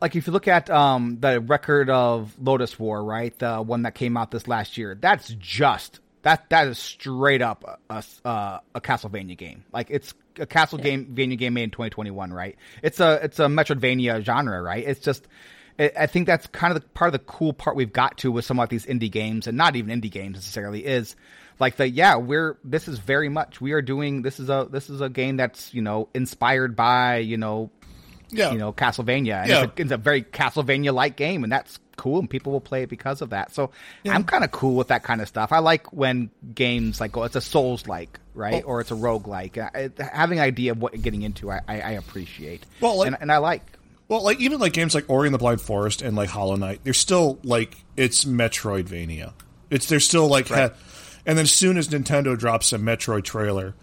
like if you look at um, the record of Lodoss War, right, the one that came out this last year, that's just that that is straight up a a, uh, a Castlevania game. Like it's a Castlevania game made in 2021, right? It's a it's a Metroidvania genre, right? It's just. I I think that's kind of the part of the cool part we've got to with some of these indie games, and not even indie games necessarily, is like the yeah we're this is very much we are doing this is a this is a game that's you know inspired by you know yeah. you know Castlevania. And Yeah. it's, a, it's a very Castlevania like game, and that's cool, and people will play it because of that. So I'm kind of cool with that kind of stuff. I like when games like oh, it's a Souls like, right, or it's a rogue like. Having an idea of what you're getting into, I, I, I appreciate. Well, like- and, and I like. Well, like even like games like Ori and the Blind Forest and like Hollow Knight, they're still like it's Metroidvania. It's they're still like, ha- and then as soon as Nintendo drops a Metroid trailer,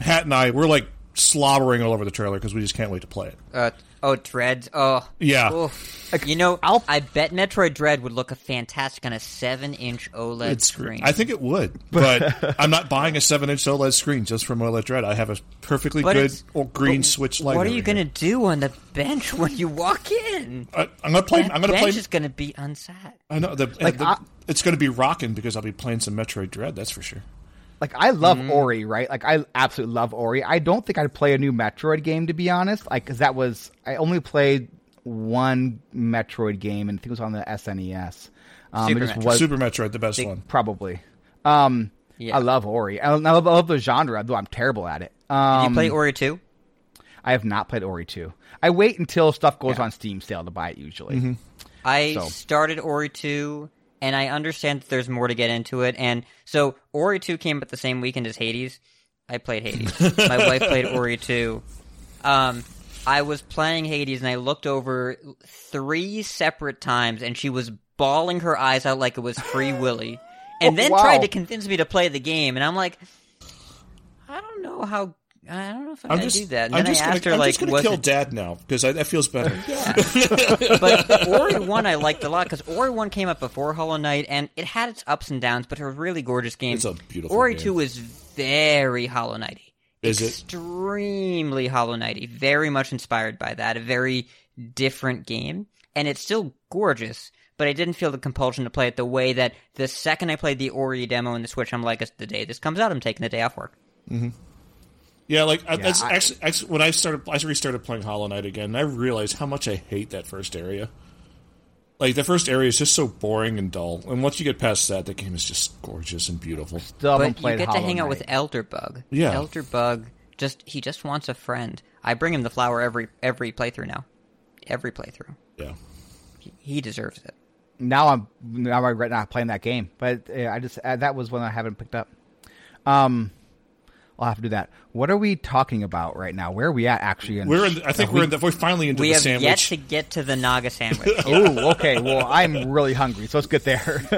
Hat and I we're like slobbering all over the trailer because we just can't wait to play it. Uh, oh, Dread. Oh, Yeah. Oof. you know, I'll- I bet Metroid Dread would look a fantastic on a seven-inch OLED It's screen. I think it would, but I'm not buying a seven-inch OLED screen just from OLED Dread. I have a perfectly But good it's- or green but Switch light. What are you here. gonna do on the bench when you walk in? I, I'm gonna play. That I'm gonna bench play. is gonna be unsat. I know the, Like, the- I- it's gonna be rocking because I'll be playing some Metroid Dread. That's for sure. Like I love Mm-hmm. Ori, right? Like I absolutely love Ori. I don't think I'd play a new Metroid game to be honest. Like cuz that was I only played one Metroid game and I think it was on the SNES. Um, Super Metroid. was Super Metroid, the best one. probably. Um Yeah. I love Ori. I, I love, I love the genre, though I'm terrible at it. Um, Did you play Ori two? I have not played Ori 2. I wait until stuff goes on Steam sale to buy it usually. Mm-hmm. I So- started Ori 2, and I understand that there's more to get into it. And so Ori 2 came at the same weekend as Hades. I played Hades. My wife played Ori 2. Um, I was playing Hades, and I looked over three separate times, and she was bawling her eyes out like it was Free Willy. And Oh, then wow. tried to convince me to play the game, and I'm like, I don't know how. I don't know if I'm, I'm gonna just. do that. And I'm then just I gonna, her, I'm like, just gonna kill it- Dad now because that feels better. but Ori One I liked a lot because Ori One came up before Hollow Knight, and it had its ups and downs, but it was a really gorgeous game. It's a beautiful Ori game. Two is very Hollow Knighty. Is it? extremely Hollow Knighty? Very much inspired by that. A very different game, and it's still gorgeous. But I didn't feel the compulsion to play it the way that the second I played the Ori demo in the Switch, I'm like, the day this comes out, I'm taking the day off work. Mm-hmm. Yeah, like I, that's I- actually, actually when I started, I restarted playing Hollow Knight again. And I realized how much I hate that first area. Like the first area is just so boring and dull, and once you get past that, the game is just gorgeous and beautiful. Still But you played get to Hollow hang out with Knight. Elderbug. Yeah. Elderbug just he just wants a friend. I bring him the flower every every playthrough now. Every playthrough. Yeah, He, he deserves it. Now I'm now I regret not playing that game, but I just uh, that was one I haven't picked up. Um, I'll have to do that. What are we talking about right now? Where are we at actually? In we're. In, I think Are we're we- in the, we're finally into We the have sandwich. yet to get to the Naga sandwich. Oh, okay. Well, I'm really hungry, so let's get there.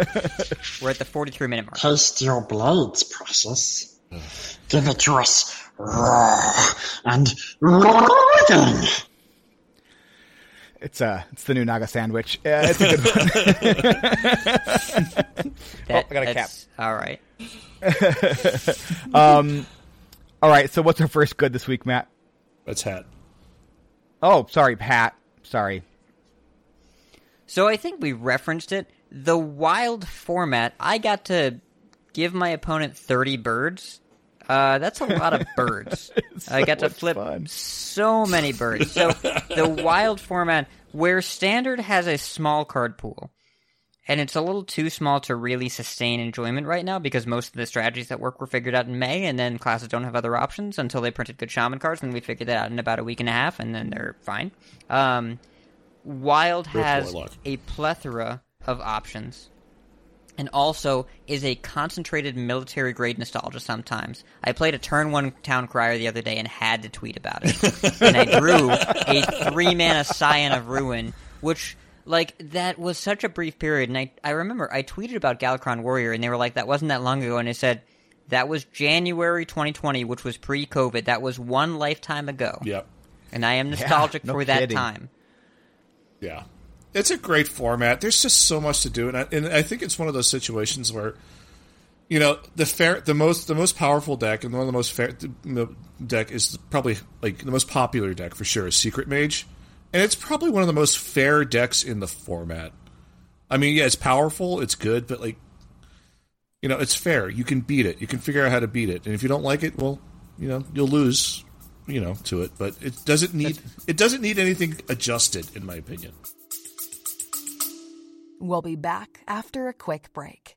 We're at the 43 minute mark. Taste your blades, precious. Give it to us raw and rotting. it's uh it's the new Naga sandwich. Uh, it's a good one. That, I got a cap. All right. All right. So what's our first good this week, Matt? That's hat. Oh, sorry, Pat. Sorry. So I think we referenced it. The wild format, I got to give my opponent 30 birds. Uh, that's a lot of birds. I got to flip fun. so many birds. So the wild format, where standard has a small card pool, and it's a little too small to really sustain enjoyment right now because most of the strategies that work were figured out in May, and then classes don't have other options until they printed good shaman cards, and we figured that out in about a week and a half, and then they're fine. Um, Wild has Warlock. a plethora of options and also is a concentrated military grade nostalgia sometimes. I played a turn one town crier the other day and had to tweet about it. and I drew a three mana Scion of Ruin, which like that was such a brief period and I I remember I tweeted about Galakrond Warrior and they were like, that wasn't that long ago and I said that was January 2020, which was pre-COVID. That was one lifetime ago, Yep. and I am nostalgic no for that time. Yeah, it's a great format. There's just so much to do, and I, and I think it's one of those situations where, you know, the fair, the most, the most powerful deck, and one of the most fair the deck is probably like the most popular deck for sure is Secret Mage, and it's probably one of the most fair decks in the format. I mean, yeah, it's powerful, it's good, but like, you know, it's fair. You can beat it. You can figure out how to beat it, and if you don't like it, well, you know, you'll lose. You know, to it, but it doesn't need it doesn't need anything adjusted, in my opinion. We'll be back after a quick break.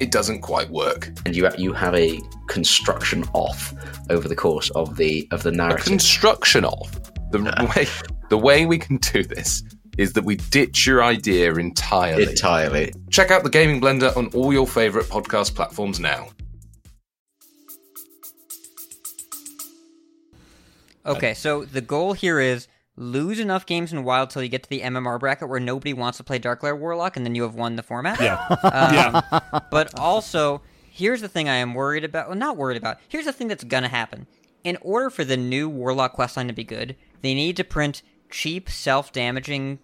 it doesn't quite work. And you you have a construction off over the course of the of the A narrative. construction of the way the way we can do this is that we ditch your idea entirely. Entirely. Check out the Gaming Blender on all your favourite podcast platforms now. Okay, so the goal here is lose enough games in Wild till you get to the MMR bracket where nobody wants to play Darkglare Warlock, and then you have won the format. Yeah. Um, yeah. But also, here's the thing I am worried about. Well, not worried about. Here's the thing that's gonna happen. In order for the new Warlock questline to be good, they need to print cheap, self-damaging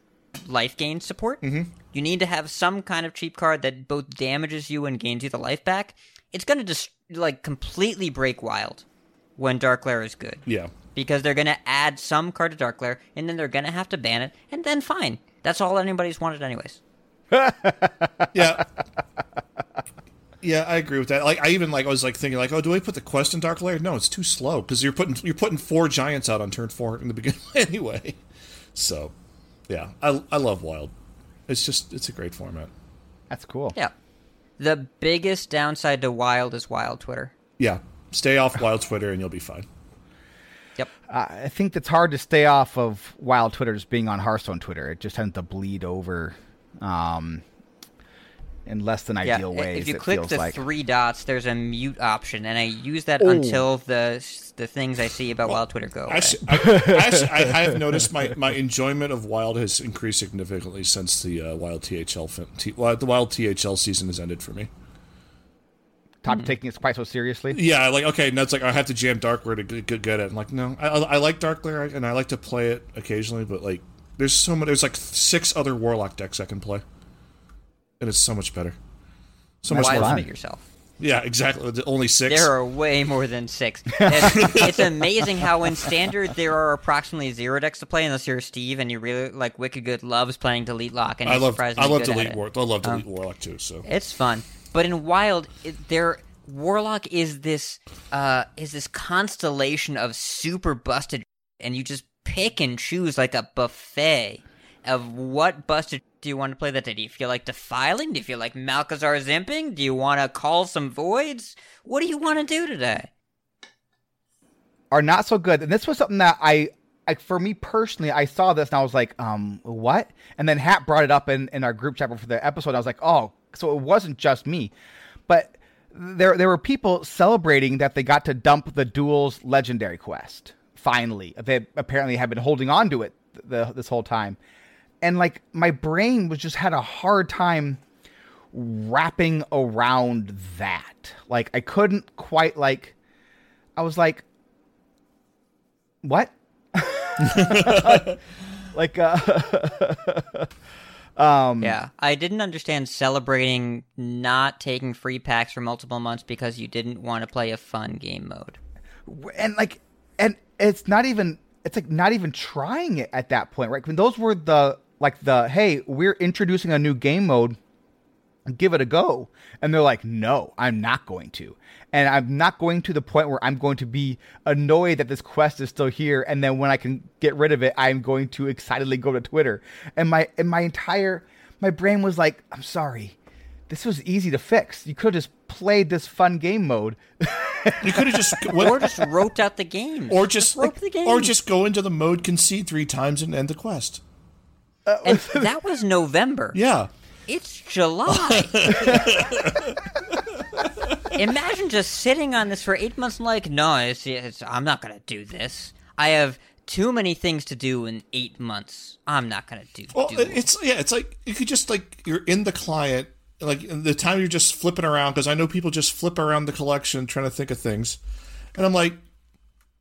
life gain support. Mm-hmm. You need to have some kind of cheap card that both damages you and gains you the life back. It's gonna just like completely break Wild when Darkglare is good Yeah. Because they're going to add some card to Darkglare, and then they're going to have to ban it, and then fine. That's all anybody's wanted, anyways. Yeah. Yeah, I agree with that. Like, I even like I was like thinking like, oh, do I put the quest in Darkglare? No, it's too slow because you're putting you're putting four giants out on turn four in the beginning anyway. So, yeah, I I love Wild. It's just it's a great format. That's cool. Yeah. The biggest downside to Wild is Wild Twitter. Yeah, stay off Wild Twitter and you'll be fine. Yep. Uh, I think it's hard to stay off of Wild Twitter just being on Hearthstone Twitter. It just tends to bleed over um, in less than Yeah. ideal ways. If you it click feels the like. three dots, there's a mute option, and I use that Oh. until the the things I see about Wild Twitter go away. Actually, I, actually, I, I have noticed my, my enjoyment of Wild has increased significantly since the uh, Wild THL fin- T, well, the Wild THL season has ended for me. Top taking it quite so seriously. Yeah, like okay, now it's like I have to jam Darkglare to get, g- get it. I'm like, no, I, I I like Darkglare and I like to play it occasionally, but like, there's so much. There's like six other Warlock decks I can play, and it's so much better. So much Why more. fun. limit yourself? Yeah, exactly. The- Only six. There are way more than six. It's, it's amazing how in standard there are approximately zero decks to play unless you're Steve and you really like Wicked Good loves playing Delete Lock and I love surprisingly I love good at Delete it. Um, War. I love Delete Warlock too. So It's fun, but in Wild, it, there Warlock is this uh is this constellation of super busted, and you just pick and choose like a buffet of what busted do you want to play that day. Do you feel like defiling? Do you feel like Malkazar zimping? Do you want to call some voids? What do you want to do today? are not so good. And this was something that I, like, for me personally, I saw this and I was like, um, what? And then Hat brought it up in, in our group chat for the episode. I was like, oh, so it wasn't just me, but there there were people celebrating that they got to dump the duels legendary quest. Finally, they apparently had been holding on to it the, this whole time, and like my brain was just had a hard time wrapping around that. Like I couldn't quite like. I was like, what? like uh um Yeah, I didn't understand celebrating not taking free packs for multiple months because you didn't want to play a fun game mode. and like and it's not even it's like not even trying it at that point right when those were the like the hey we're introducing a new game mode give it a go and they're like no i'm not going to and i'm not going to the point where i'm going to be annoyed that this quest is still here and then when i can get rid of it i'm going to excitedly go to twitter and my and my entire my brain was like i'm sorry this was easy to fix you could have just played this fun game mode you could have just Or just wrote out the games. or just wrote the games. or just go into the mode, concede three times, and end the quest. and that was November. Yeah. It's July. Imagine just sitting on this for eight months and like, no, it's, it's, I'm not going to do this. I have too many things to do in eight months. I'm not going to do, Well, do it. it's yeah, it's like you could just like you're in the client, like the time you're just flipping around because I know people just flip around the collection trying to think of things, and I'm like,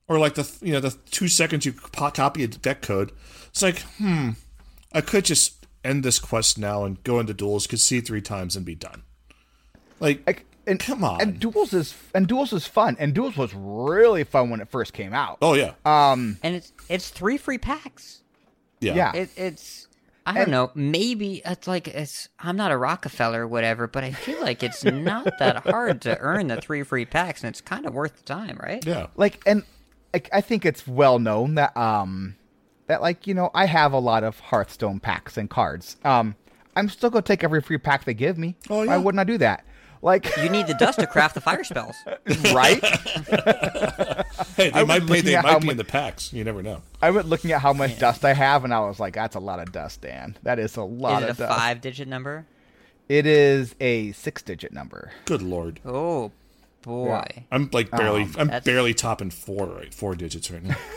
or like the you know the two seconds you copy a deck code, it's like hmm, I could just end this quest now and go into duels, concede three times and be done. Like, Like, and, Come on. And duels is and duels is fun. And duels was really fun when it first came out. oh yeah, Um, and it's it's three free packs. yeah, yeah. It, it's I don't And- know. Maybe it's like it's. I'm not a Rockefeller or whatever, but I feel like it's not that hard to earn the three free packs, and it's kind of worth the time, right? yeah. like and like I think it's well known that um that like you know I have a lot of Hearthstone packs and cards. Um, I'm still gonna take every free pack they give me. Oh, yeah. Why wouldn't I do that? Like, You need the dust to craft the fire spells. right? Hey, they I might, hey, looking they might how be mu- in the packs. You never know. I went looking at how much dust I have, and I was like, "That's a lot of dust, Dan. That is a lot of dust. Is it a of dust." five-digit number? It is a six-digit number. Good lord. Oh boy. I'm like barely. I'm That's- barely topping four right, four digits right now.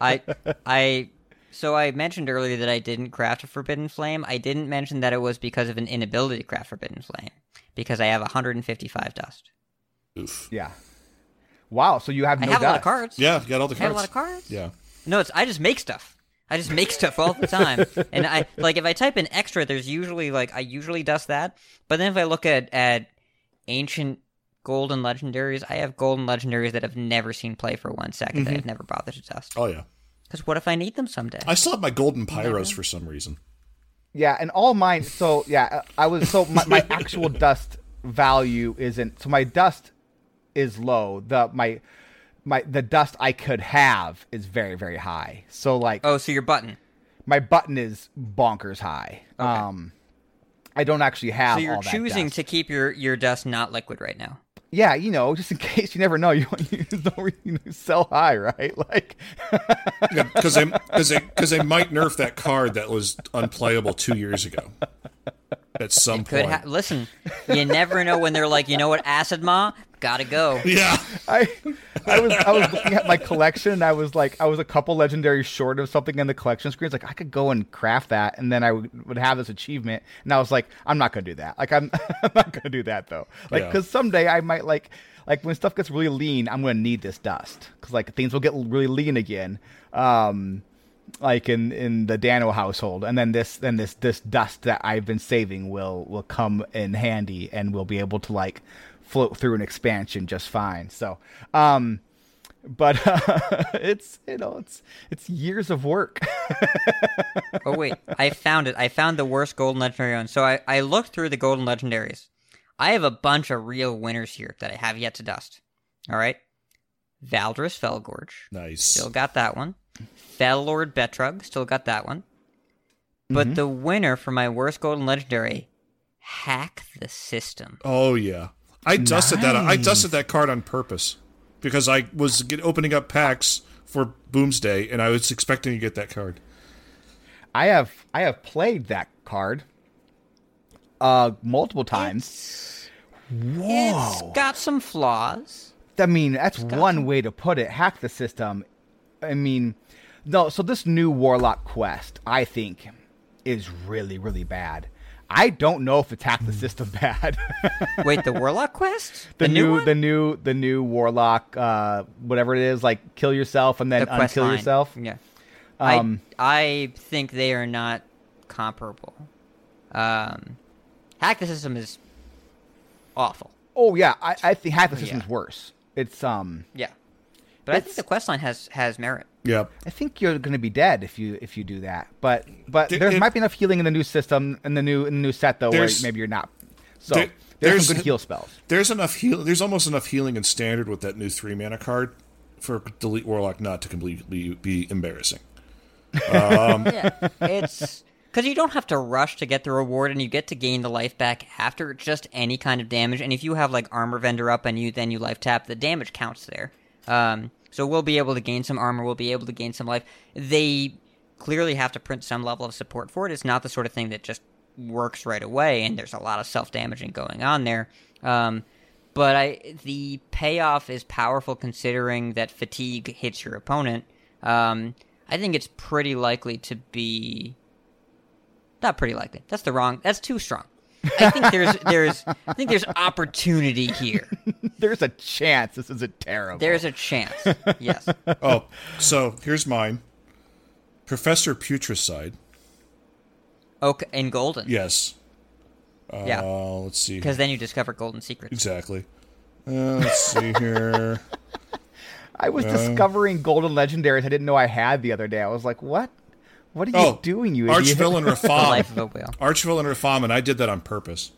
I I so I mentioned earlier that I didn't craft a forbidden flame. I didn't mention that it was because of an inability to craft forbidden flame because I have 155 dust. Oof. Yeah. Wow. So you have I no have a lot of cards. Yeah, you got all the I have cards. a lot of cards. Yeah. No, it's I just make stuff. I just make stuff all the time. and I like if I type in extra, there's usually like I usually dust that. But then if I look at at ancient golden legendaries, I have golden legendaries that I've never seen play for one second that I've never bothered to dust. Oh yeah. Because what if I need them someday? I still have my golden pyros for some reason. Yeah, and all mine. So yeah, I was so my, my actual dust value isn't. So my dust is low. The my my the dust I could have is very very high. So like oh, so your button. my button is bonkers high. Um, I don't actually have. So you're all that choosing dust. to keep your your dust not liquid right now. Yeah, you know, just in case you never know, you, you don't really sell high, right? Like, Because they because they because they might nerf that card that was unplayable two years ago. At some Could point. ha- listen. You never know when they're like, you know what, acid ma, gotta go. yeah. I, I was, I was looking at my collection, and I was like, I was a couple legendaries short of something in the collection screens. Like, I could go and craft that, and then I would, would have this achievement. And I was like, I'm not gonna do that. Like, I'm, I'm not gonna do that though. Like, Yeah. because someday I might like, like when stuff gets really lean, I'm gonna need this dust because like things will get really lean again. Um, like in in the Dano household, and then this then this this dust that I've been saving will will come in handy, and we'll be able to like float through an expansion just fine. So, um, but uh, it's you know it's it's years of work. Oh wait, I found it. I found the worst golden legendary one. So I, I looked through the golden legendaries. I have a bunch of real winners here that I have yet to dust. All right, Valdris Felgorge, Nice. still got that one. Fel Lord Betrug, still got that one. But the winner for my worst golden legendary, hack the system. Oh yeah. I dusted that. I dusted that card on purpose because I was get, opening up packs for Boomsday, and I was expecting to get that card. I have I have played that card uh multiple times. Whoa. It's got some flaws. I mean, that's one way to put it. Hack the system. I mean, no. So this new Warlock quest, I think, is really, really bad. I don't know if it's hack the system bad. Wait, the Warlock quest? the, new, new, one? the new, the new Warlock, uh, whatever it is, like kill yourself and then the unkill line. yourself. Yeah. Um, I I think they are not comparable. Um, hack the system is awful. Oh yeah, I, I think hack the Yeah. system's worse. It's um, Yeah, but I think the quest line has has merit. Yeah. I think you're going to be dead if you if you do that. But but There- there might be enough healing in the new system in the new in the new set though where maybe you're not. So there- there's, there's- some good heal spells. There's enough heal. There's almost enough healing in standard with that new three mana card for delete warlock not to completely be embarrassing. Um, yeah, it's because you don't have to rush to get the reward, and you get to gain the life back after just any kind of damage. And if you have like armor vendor up and you then you life tap, the damage counts there. Um, so we'll be able to gain some armor. We'll be able to gain some life. They clearly have to print some level of support for it. It's not the sort of thing that just works right away, and there's a lot of self damaging going on there. Um, but I the payoff is powerful considering that fatigue hits your opponent. Um, I think it's pretty likely to be not pretty likely. That's the wrong. That's too strong. I think there's there's I think there's opportunity here. There's a chance this isn't terrible. There's a chance. Yes. Oh, so here's mine. Professor Putricide. Okay, in golden. Yes. Uh, Yeah. Let's see. Because then you discover golden secrets. Exactly. Uh, let's see here. I was discovering golden legendaries I didn't know I had the other day. I was like, what? What are you Oh, doing, you idiot? Archvillain The Rafaam. life of a whale. Archvillain Rafaam, and I did that on purpose.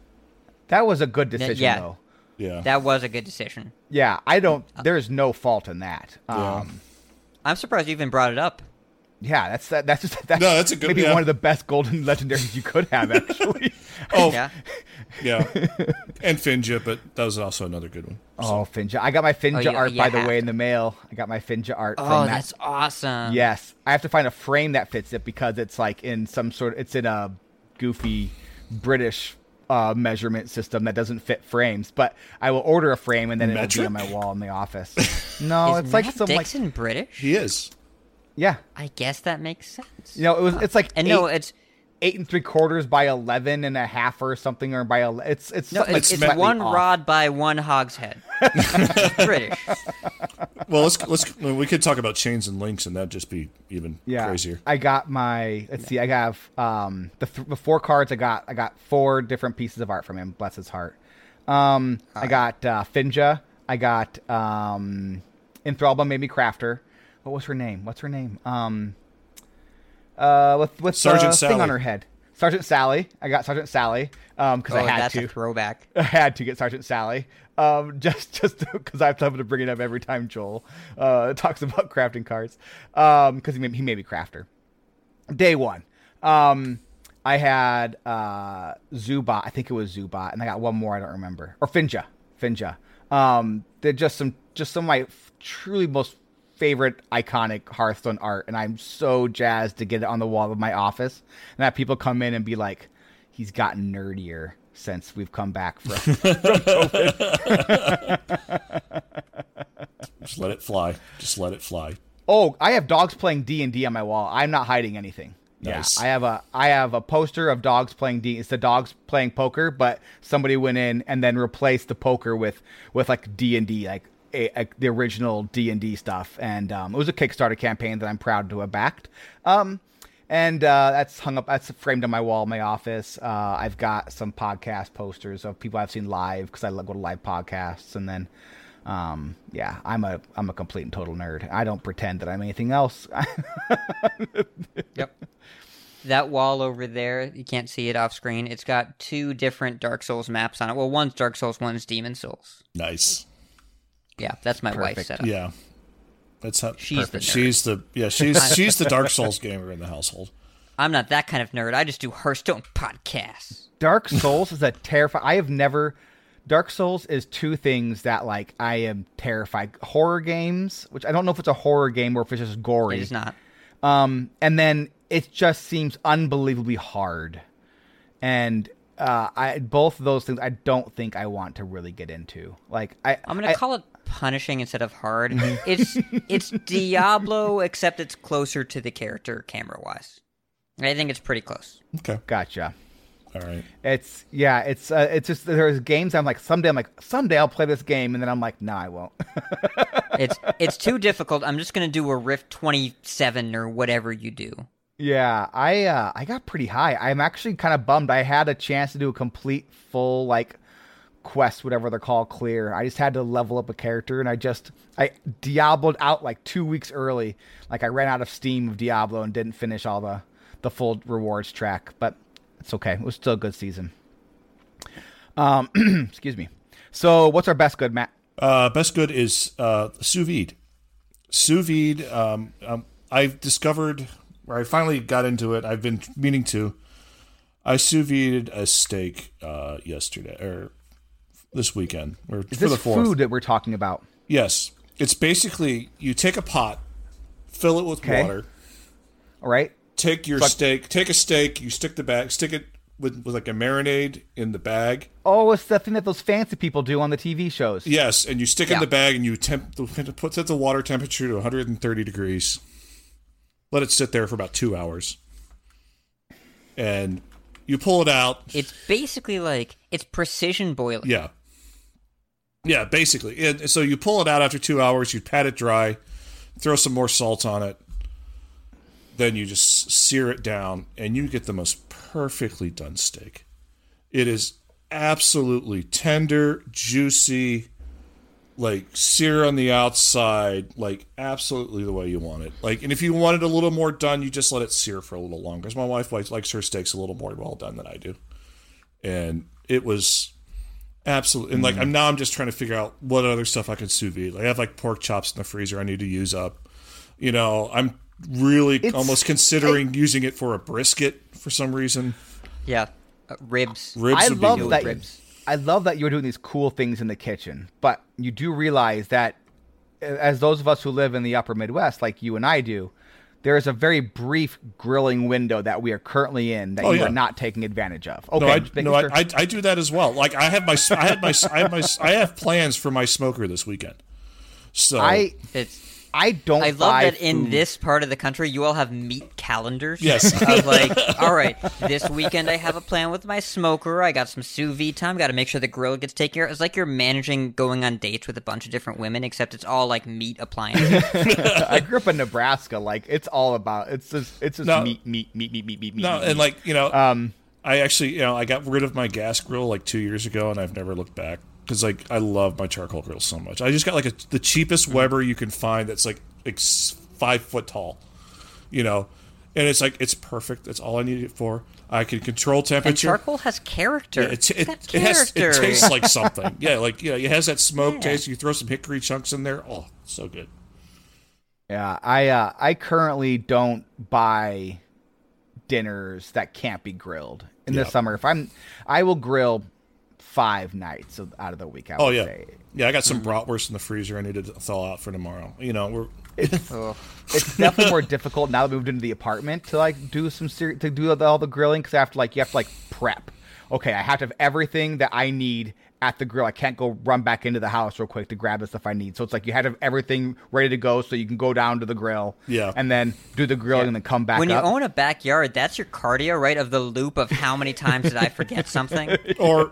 That was a good decision, yeah. though. Yeah. That was a good decision. Yeah, I don't. There's no fault in that. Yeah. Um, I'm surprised you even brought it up. yeah, that's that, that's just that's, No, that's a good- maybe yeah. one of the best golden legendaries you could have actually. Oh, Yeah. yeah. and Finja, but that was also another good one. Oh, Finja! I got my Finja Oh, you- art you by the way to. in the mail. I got my Finja art. Oh, from that. that's awesome. Yes, I have to find a frame that fits it because it's like in some sort. of, It's in a goofy British uh, measurement system that doesn't fit frames. But I will order a frame and then it'll be on my wall in the office. No, Is it's like Matt some like Dixon British? He is. yeah. I guess that makes sense. You know, it was. It's like And eight, no, it's eight and three quarters by eleven and a half or something, or by ele- it's it's no, something it's, it's one off. rod by one hogshead. It's British. Well, let's let's we could talk about chains and links, and that'd just be even yeah. crazier. I got my. Let's see. I have um the, th- the four cards. I got I got four different pieces of art from him. Bless his heart. Um, I got uh, Finja. I got um, Enthralba made me crafter. What was her name? What's her name? Um, uh, with with Sergeant the thing Sally. on her head. Sergeant Sally. I got Sergeant Sally. Um, because Oh, I had that's to. a throwback. I had to get Sergeant Sally. Um, just just because I have to bring it up every time Joel uh, talks about crafting cards. Um, because he made, he made me crafter. Day one, um, I had uh Zubat. I think it was Zubat, and I got one more. I don't remember. Or Finja. Finja. Um, they're just some just some of my truly most favorite iconic Hearthstone art, and I'm so jazzed to get it on the wall of my office, and have people come in and be like, "He's gotten nerdier." Since we've come back from, Just let it fly. Just let it fly. Oh, I have dogs playing D and D on my wall. I'm not hiding anything. Nice. Yeah, I have a I have a poster of dogs playing D. It's the dogs playing poker, but somebody went in and then replaced the poker with with like D and D, like a, a, the original D and D stuff. And um, it was a Kickstarter campaign that I'm proud to have backed. Um, and uh, that's hung up. That's framed on my wall in my office. Uh, I've got some podcast posters of people I've seen live because I go to live podcasts, and then um, yeah, I'm a I'm a complete and total nerd. I don't pretend that I'm anything else. Yep. That wall over there, you can't see it off screen. It's got two different Dark Souls maps on it. Well, one's Dark Souls, one's Demon Souls. Nice. Yeah, that's my wife's Perfect. setup. Yeah. That's how She's the nerd. she's the yeah she's she's the Dark Souls gamer in the household. I'm not that kind of nerd. I just do Hearthstone podcasts. Dark Souls is a terrifying. I have never. Dark Souls is two things that like I am terrified. Horror games, which I don't know if it's a horror game or if it's just gory. It is not. Um, and then it just seems unbelievably hard. And uh, I both of those things I don't think I want to really get into. Like I, I'm gonna I- call it punishing instead of hard. it's it's Diablo, except it's closer to the character camera wise. I think it's pretty close. Okay. Gotcha. All right. It's yeah. It's uh, it's just there's games I'm like someday I'm like someday I'll play this game and then I'm like no I won't. It's it's too difficult. I'm just gonna do a Rift 27 or whatever you do. Yeah, I uh, I got pretty high. I'm actually kind of bummed. I had a chance to do a complete full like quest, whatever they're called, clear. I just had to level up a character, and I just I Diabloed out like two weeks early. Like I ran out of steam of Diablo and didn't finish all the the full rewards track, but it's okay. It was still a good season. Um, excuse me. So, what's our best good, Matt? Uh, best good is uh, sous vide. Sous vide. Um, um, I've discovered where I finally got into it. I've been meaning to. I sous vide a steak uh, yesterday or this weekend or Is for this the fourth. food that we're talking about? Yes, it's basically you take a pot, fill it with Okay. water, All right. take your steak, take a steak, you stick the bag, stick it with, with like a marinade in the bag. Oh, it's the thing that those fancy people do on the TV shows. Yes, and you stick it in the bag and you temp put set the water temperature to 130 degrees. Let it sit there for about two hours, and you pull it out. It's basically like it's precision boiling. Yeah, yeah, basically. And so you pull it out after two hours. You pat it dry, throw some more salt on it. Then you just sear it down, and you get the most perfectly done steak. It is absolutely tender, juicy, like sear on the outside, like absolutely the way you want it. Like, and if you want it a little more done, you just let it sear for a little longer. Because my wife likes, likes her steaks a little more well done than I do, and it was absolutely. And like, I'm now I'm just trying to figure out what other stuff I can sous vide. Like, I have like pork chops in the freezer I need to use up. You know, I'm really It's- almost considering using it for a brisket for some reason. Yeah. Uh, ribs. Ribs I love that. ribs. I love that you're doing these cool things in the kitchen, but you do realize that, as those of us who live in the Upper Midwest, like you and I do, there is a very brief grilling window that we are currently in that Oh, you yeah. are not taking advantage of. Okay, No, I, just making no I, sure. I, I do that as well. Like I have my, I have my, I have my, I have plans for my smoker this weekend. So I It's. I don't. I love buy that in this part of the country, you all have meat calendars. Yes. Of like, all right, this weekend I have a plan with my smoker. I got some sous vide time. Got to make sure the grill gets taken care of. It's like you're managing going on dates with a bunch of different women, except it's all like meat appliances. I grew up in Nebraska. Like it's all about it's just it's just No. meat, meat, meat, meat, meat, meat, meat. no, meat, and like you know, um, I actually, you know, I got rid of my gas grill like two years ago, and I've never looked back because like I love my charcoal grill so much. I just got like a, the cheapest Weber you can find that's like like five foot tall, you know, and it's like it's perfect. That's all I need it for. I can control and temperature. charcoal has character. Yeah, it, It's it, got it has it tastes like something. Yeah, like yeah, it has that smoke Yeah. taste. You throw some hickory chunks in there. Oh, so good. yeah, I uh, I currently don't buy dinners that can't be grilled in the summer. If I'm, I will grill five nights of, out of the week. I Oh would yeah, say. yeah. I got some Mm-hmm. bratwurst in the freezer. I need to thaw out for tomorrow. You know, we're Ugh. it's definitely more difficult now that we moved into the apartment to like do some ser- to do all the grilling because I have to like you have to like prep. Okay, I have to have everything that I need at the grill. I can't go run back into the house real quick to grab the stuff I need. So it's like you had to have everything ready to go so you can go down to the grill. Yeah. and then do the grilling and then come back when you up. own a backyard, that's your cardio, right? Of the loop of how many times did I forget something? or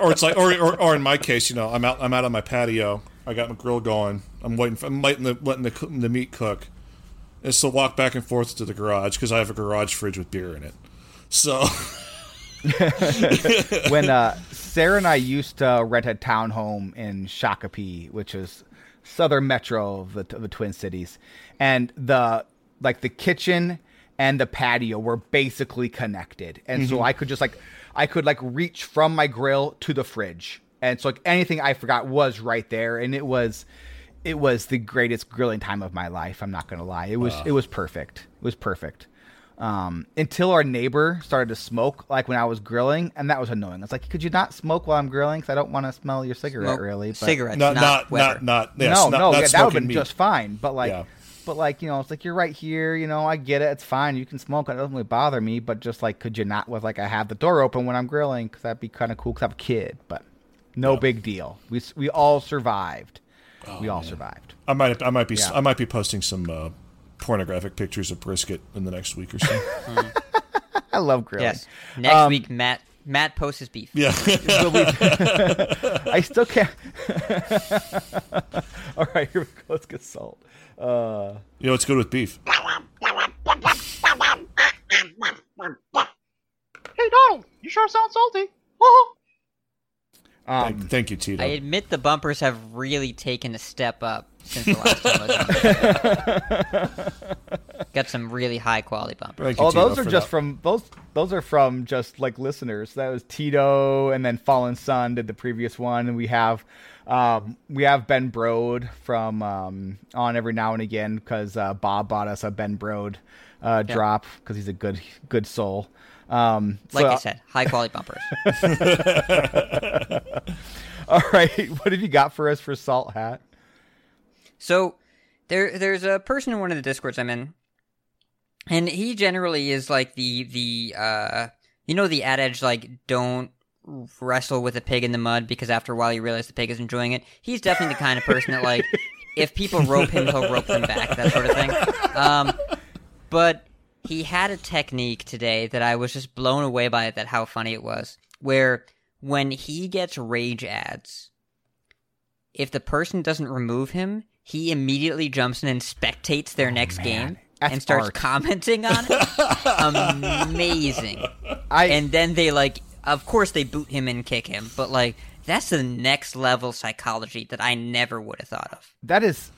or it's like or, or or in my case, you know, I'm out I'm out on my patio. I got my grill going. I'm waiting. For, I'm letting the letting the, the meat cook. And so walk back and forth to the garage because I have a garage fridge with beer in it. So when uh, Sarah and I used to rent a townhome in Shakopee, which is southern metro of the, of the Twin Cities, and the like the kitchen and the patio were basically connected, and so I could just like I could like reach from my grill to the fridge, and so like anything I forgot was right there, and it was. It was the greatest grilling time of my life. I'm not gonna lie. It was it was perfect. It was perfect um, until our neighbor started to smoke like when I was grilling, and that was annoying. It's like, could you not smoke while I'm grilling? Because I don't want to smell your cigarette, Smoke really. But cigarettes, not not not not not yes, no, not, no, not yeah, that would smoking have been meat. just fine. But like, Yeah. but like, you know, it's like you're right here. You know, I get it. It's fine. You can smoke. It doesn't really bother me. But just like, could you not with like I have the door open when I'm grilling? Because that'd be kind of cool. Because I have a kid. But no big deal. We we all survived. Oh, we all survived. I might I might be Yeah. I might be posting some uh, pornographic pictures of brisket in the next week or so. I love grilling. Yes. Next Um, week, Matt Matt posts his beef. yeah. I still can't. All right, here we go. Let's get salt. Uh, You know what's good with beef? Hey, Donald, you sure sound salty. um, Thank, thank you, Tito. I admit the bumpers have really taken a step up since the last time I was on. Got some really high quality bumpers. Thank you, oh, Tito, those are just that. from those. Those are from just like listeners. That was Tito, and then Fallen Sun did the previous one, and we have, um, we have Ben Brode from um, on every now and again because uh, Bob bought us a Ben Brode uh, drop because he's a good good soul. Um, Like so- I said, high quality bumpers. all right, what have you got for us for Salt Hat? So there there's a person in one of the discords I'm in, and he generally is like the the uh you know the adage like don't wrestle with a pig in the mud because after a while you realize the pig is enjoying it. He's definitely the kind of person that like if people rope him, he'll rope them back, that sort of thing. Um, but he had a technique today that I was just blown away by. That how funny it was. Where when he gets rage ads, if the person doesn't remove him, he immediately jumps in and spectates their oh, next game Oh, That's and starts art. commenting on it. Amazing. I And then they like, of course, they boot him and kick him, but like that's the next level psychology that I never would have thought of. that is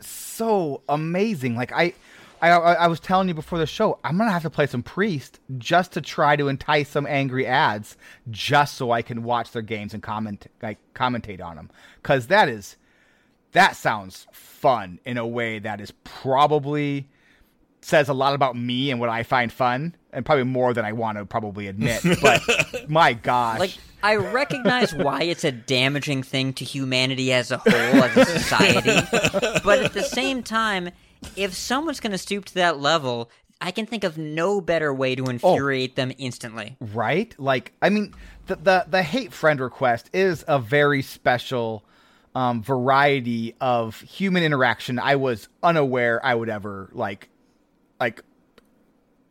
so amazing. Like I, I, I was telling you before the show, I'm gonna have to play some Priest just to try to entice some angry ads, just so I can watch their games and comment, like commentate on them. Because that is, that sounds fun in a way that is probably says a lot about me and what I find fun, and probably more than I want to probably admit. But my gosh, Like, I recognize why it's a damaging thing to humanity as a whole, as a society. but at the same time, if someone's going to stoop to that level, I can think of no better way to oh. infuriate them instantly. right? Like, I mean, the the, the hate friend request is a very special um, variety of human interaction. I was unaware I would ever like, like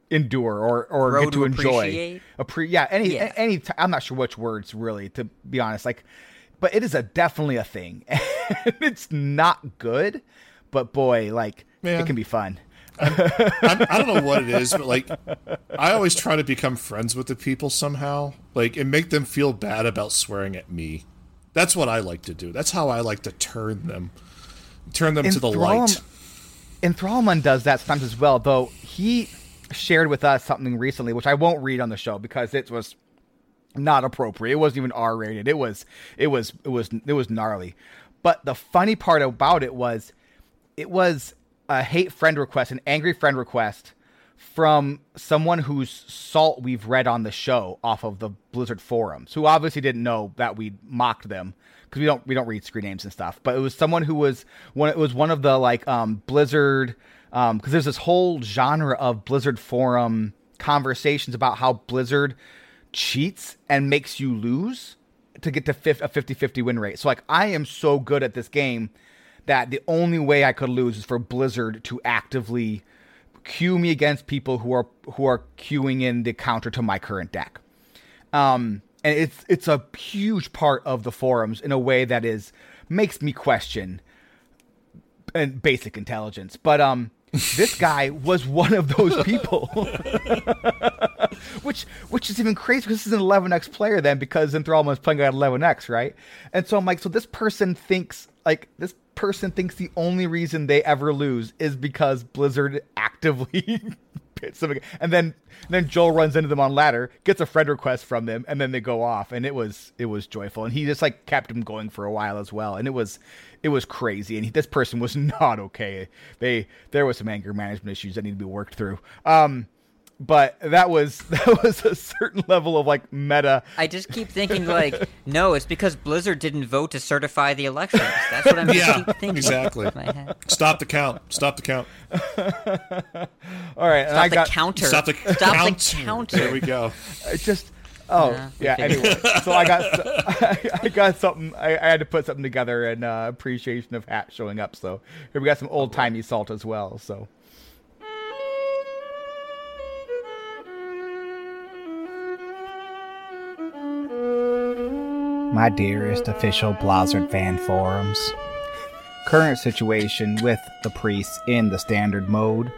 endure or or Grow get to, to enjoy. appreciate? Appre- yeah, any Yeah. any. T- I'm not sure which words really to be honest. Like, but it is a definitely a thing. it's not good, but boy, like Man. it can be fun. I'm, I don't know what it is, but like, I always try to become friends with the people somehow, like, and make them feel bad about swearing at me. That's what I like to do. That's how I like to turn them, turn them to the light. And Thrallman does that sometimes as well, though he shared with us something recently, which I won't read on the show because it was not appropriate. It wasn't even R rated. It was it was it was it was gnarly. But the funny part about it was it was a hate friend request, an angry friend request from someone whose salt we've read on the show off of the Blizzard forums, who obviously didn't know that we mocked them because we don't we don't read screen names and stuff. But it was someone who was one. It was one of the like um, Blizzard because there's this whole genre of Blizzard forum conversations about how Blizzard cheats and makes you lose to get to fif- a 50-50 win rate. So like I am so good at this game that the only way I could lose is for Blizzard to actively queue me against people who are who are queuing in the counter to my current deck. Um, and it's it's a huge part of the forums in a way that is makes me question and basic intelligence. But um, this guy was one of those people, which which is even crazy because this is an 11x player then because Enthrallman is playing at 11x, right? And so I'm like, so this person thinks like this person thinks the only reason they ever lose is because Blizzard actively pits them, and then then Joel runs into them on ladder, gets a friend request from them, and then they go off, and it was it was joyful, and he just like kept him going for a while as well, and it was it was crazy, and he, this person was not okay. They there was some anger management issues that need to be worked through. Um, but that was that was a certain level of like meta. I just keep thinking like, no, it's because Blizzard didn't vote to certify the elections. That's what I'm just Yeah, keep thinking. exactly. in my head. Stop the count. Stop the count. All right, and Stop I the got counter. Stop the Stop count. the counter. There we go. I just oh Yeah, yeah. figured. Anyway, so I got I got something. I, I had to put something together in uh, appreciation of Hat showing up. So here we got some old timey salt as well. So my dearest official Blizzard fan forums. Current situation with the priests in the standard mode.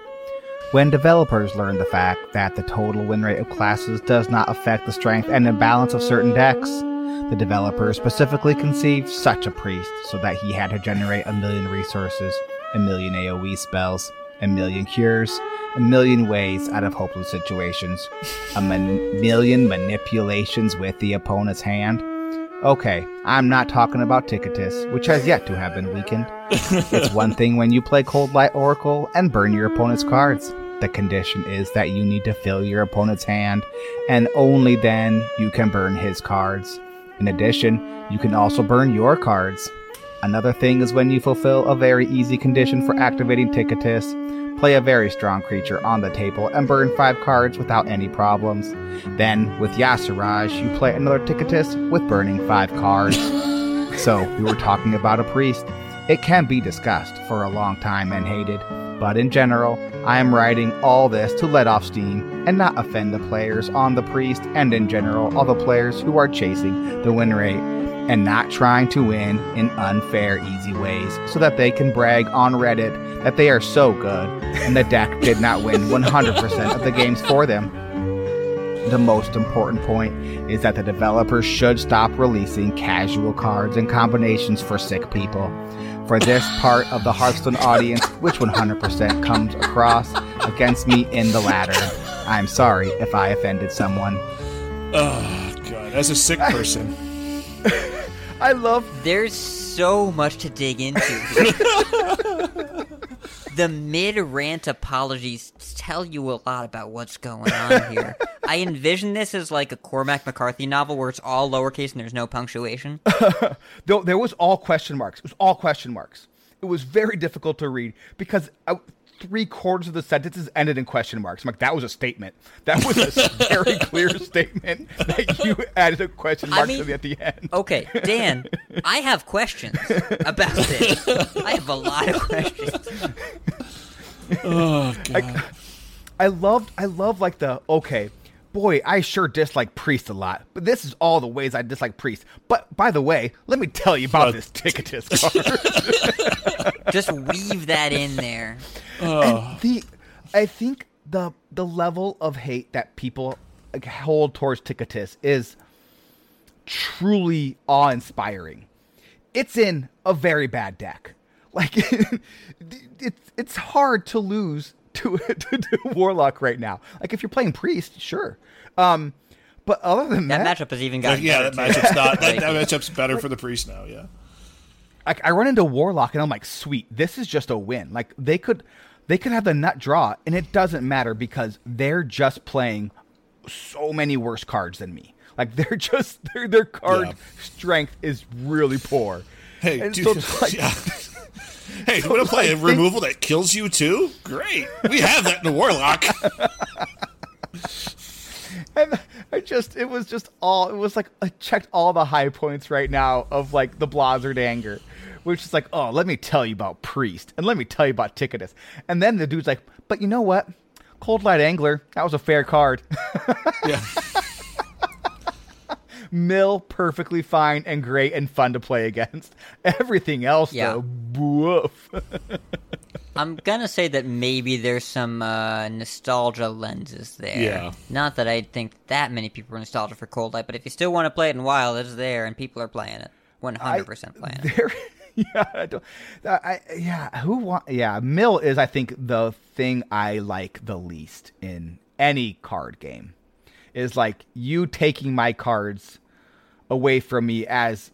When developers learned the fact that the total win rate of classes does not affect the strength and imbalance of certain decks, the developers specifically conceived such a priest so that he had to generate a million resources, a million AoE spells, a million cures, a million ways out of hopeless situations, a man- million manipulations with the opponent's hand. Okay, I'm not talking about Ticketus, which has yet to have been weakened. it's one thing when you play Coldlight Oracle and burn your opponent's cards. The condition is that you need to fill your opponent's hand, and only then you can burn his cards. In addition, you can also burn your cards. Another thing is when you fulfill a very easy condition for activating Ticketus, play a very strong creature on the table and burn 5 cards without any problems. Then, with Yasiraj, you play another Ticketus with burning 5 cards. So, we were talking about a priest. It can be discussed for a long time and hated, but in general, I am writing all this to let off steam and not offend the players on the priest and in general all the players who are chasing the win rate and not trying to win in unfair, easy ways so that they can brag on Reddit that they are so good and the deck did not win 100% of the games for them. The most important point is that the developers should stop releasing casual cards and combinations for sick people. For this part of the Hearthstone audience, which 100% comes across against me in the latter, I'm sorry if I offended someone. Oh god, as a sick person. I love There's so much to dig into. the mid rant apologies tell you a lot about what's going on here. I envision this as like a Cormac McCarthy novel where it's all lowercase and there's no punctuation. Though there was all question marks. It was all question marks. It was very difficult to read because I, three quarters of the sentences ended in question marks. I'm like, that was a statement. That was a very clear statement that you added a question I mark mean- to the, at the end. Okay, Dan, I have questions about this. I have a lot of questions. Oh god. I loved, I love like the okay. Boy, I sure dislike Priest a lot, but this is all the ways I dislike Priest. But by the way, let me tell you about Uh, this Ticketus card. Just weave that in there. And the I think the the level of hate that people hold towards Ticketus is truly awe inspiring. It's in a very bad deck. Like it's it's hard to lose to, to, to Warlock right now. Like if you're playing Priest, sure. Um but other than That that, matchup has even gotten yeah, that better, too. matchup's not. That, that matchup's better for the priest now. Yeah. like I run into Warlock and I'm like, sweet, this is just a win. Like they could they could have the nut draw and it doesn't matter because they're just playing so many worse cards than me. Like they're just their their card Yeah. strength is really poor. Hey, And dude. so like- yeah. Hey, you want to play a removal that kills you too? Great. We have that in the Warlock. And I just it was just all it was like I checked all the high points right now of like the Blizzard anger. Which is like, oh, let me tell you about Priest and let me tell you about Ticketus. And then the dude's like, but you know what? Coldlight Angler, that was a fair card. yeah. Mill perfectly fine and great and fun to play against. Everything else Yeah. though, woof. I'm gonna say that maybe there's some uh, nostalgia lenses there. Yeah. Not that I think that many people are nostalgia for Coldlight, but if you still want to play it in Wild, it's there and people are playing it. 100% playing it. yeah, I don't, I, yeah, who want? Yeah, Mill is I think the thing I like the least in any card game. Is like you taking my cards away from me as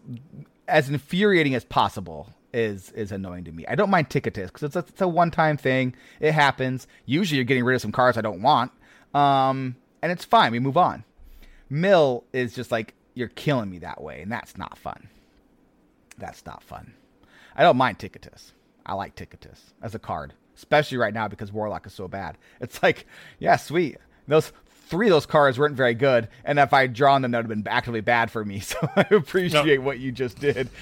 as infuriating as possible is is annoying to me. I don't mind Ticketus because it's a, it's a one time thing. It happens. Usually, you're getting rid of some cards I don't want, um, and it's fine. We move on. Mill is just like you're killing me that way, and that's not fun. That's not fun. I don't mind Ticketus. I like Ticketus as a card, especially right now because Warlock is so bad. It's like, yeah, sweet. Those three of those cards weren't very good, and if I would drawn them, that would have been actively bad for me. So I appreciate what you just did.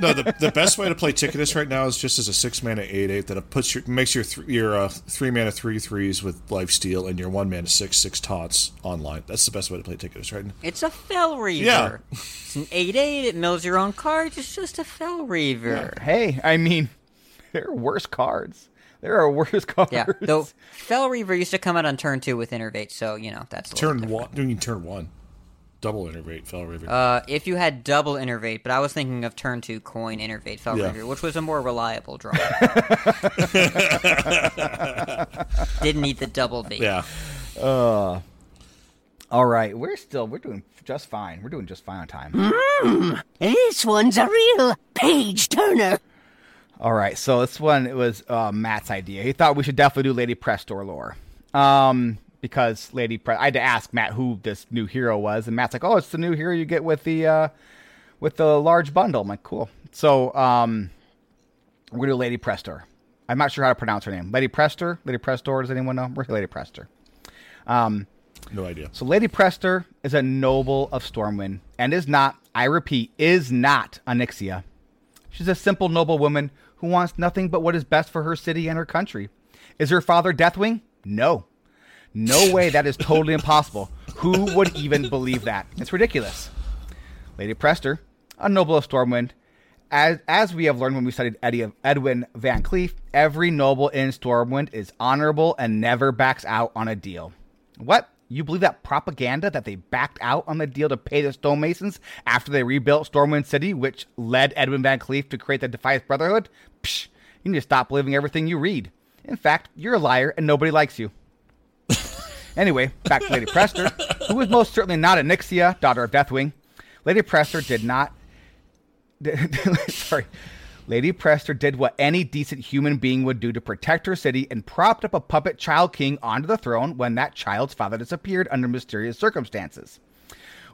No, the, the best way to play Ticketus right now is just as a six mana eight eight that puts your makes your th- your uh, three mana three threes with life steal and your one mana six six tots online. That's the best way to play Ticketus right now. It's a Fel Reaver. Yeah. It's an 8 8, it mills your own cards, it's just a Fel Reaver. hey, I mean, there are worse cards. There are worse cards. Yeah, though Fel Reaver used to come out on turn 2 with Innervate, so, you know, that's a Turn one, doing turn one, double innervate, fel Reaver. Uh, if you had double Innervate, but I was thinking of turn 2 coin Innervate Fel Yeah. Reaver, which was a more reliable draw. Didn't need the double bait. yeah, Uh, all right, we're still we're doing just fine. We're doing just fine on time. Mmm, this one's a real page turner. All right, so this one it was uh, Matt's idea. He thought we should definitely do Lady Prestor lore, um, because Lady Pre- I had to ask Matt who this new hero was, and Matt's like, "Oh, it's the new hero you get with the uh, with the large bundle." I'm like, "Cool." So um, we're gonna do Lady Prestor. I'm not sure how to pronounce her name. Lady Prestor, Lady Prestor. Does anyone know? Where's Lady Prestor? Um, no idea. so Lady Prestor is a noble of Stormwind and is not, I repeat, is not Onyxia. She's a simple noble woman who wants nothing but what is best for her city and her country. Is her father Deathwing? No. No way that is totally impossible. Who would even believe that? It's ridiculous. Lady Prestor, a noble of Stormwind, as, as we have learned when we studied Eddie, Edwin VanCleef, every noble in Stormwind is honorable and never backs out on a deal. What? You believe that propaganda that they backed out on the deal to pay the stonemasons after they rebuilt Stormwind City, which led Edwin VanCleef to create the Defias Brotherhood? Psh, you need to stop believing everything you read. In fact, you're a liar and nobody likes you. Anyway, back to Lady Prestor, who was most certainly not Onyxia, daughter of Deathwing. Lady Prestor did not. sorry. Lady Prestor did what any decent human being would do to protect her city and propped up a puppet child king onto the throne when that child's father disappeared under mysterious circumstances.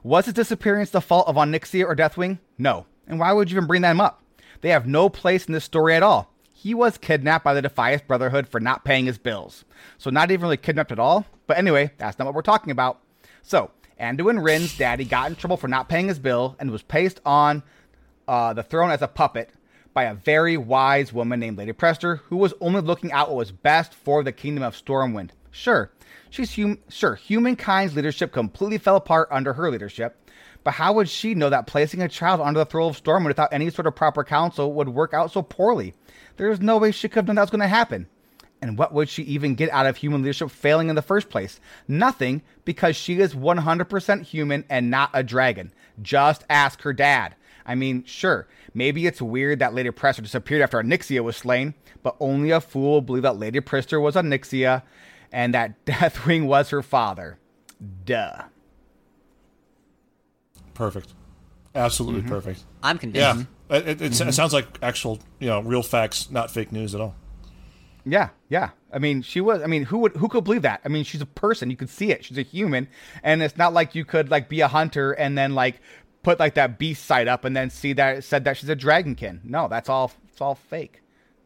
Was his disappearance the fault of Onyxia or Deathwing? No. And why would you even bring them up? They have no place in this story at all. He was kidnapped by the Defias Brotherhood for not paying his bills. So not even really kidnapped at all. But anyway, that's not what we're talking about. So, Anduin Wrynn's daddy got in trouble for not paying his bill and was placed on uh, the throne as a puppet by a very wise woman named Lady Prestor, who was only looking out what was best for the kingdom of Stormwind. Sure, she's hum- sure humankind's leadership completely fell apart under her leadership, but how would she know that placing a child under the throne of Stormwind without any sort of proper counsel would work out so poorly? There's no way she could have known that was going to happen. And what would she even get out of human leadership failing in the first place? Nothing, because she is 100% human and not a dragon. Just ask her dad. I mean, sure, maybe it's weird that Lady Prestor disappeared after Onyxia was slain, but only a fool would believe that Lady Prestor was Onyxia and that Deathwing was her father. Duh. Perfect. Absolutely mm-hmm. perfect. I'm convinced. Yeah. It, it, it, it sounds like actual, you know, real facts, not fake news at all. Yeah, yeah. I mean, she was. I mean, who would who could believe that? I mean, she's a person. You could see it. She's a human, and it's not like you could like be a hunter and then like put like that beast side up and then see that it said that she's a dragonkin. No, that's all. It's all fake.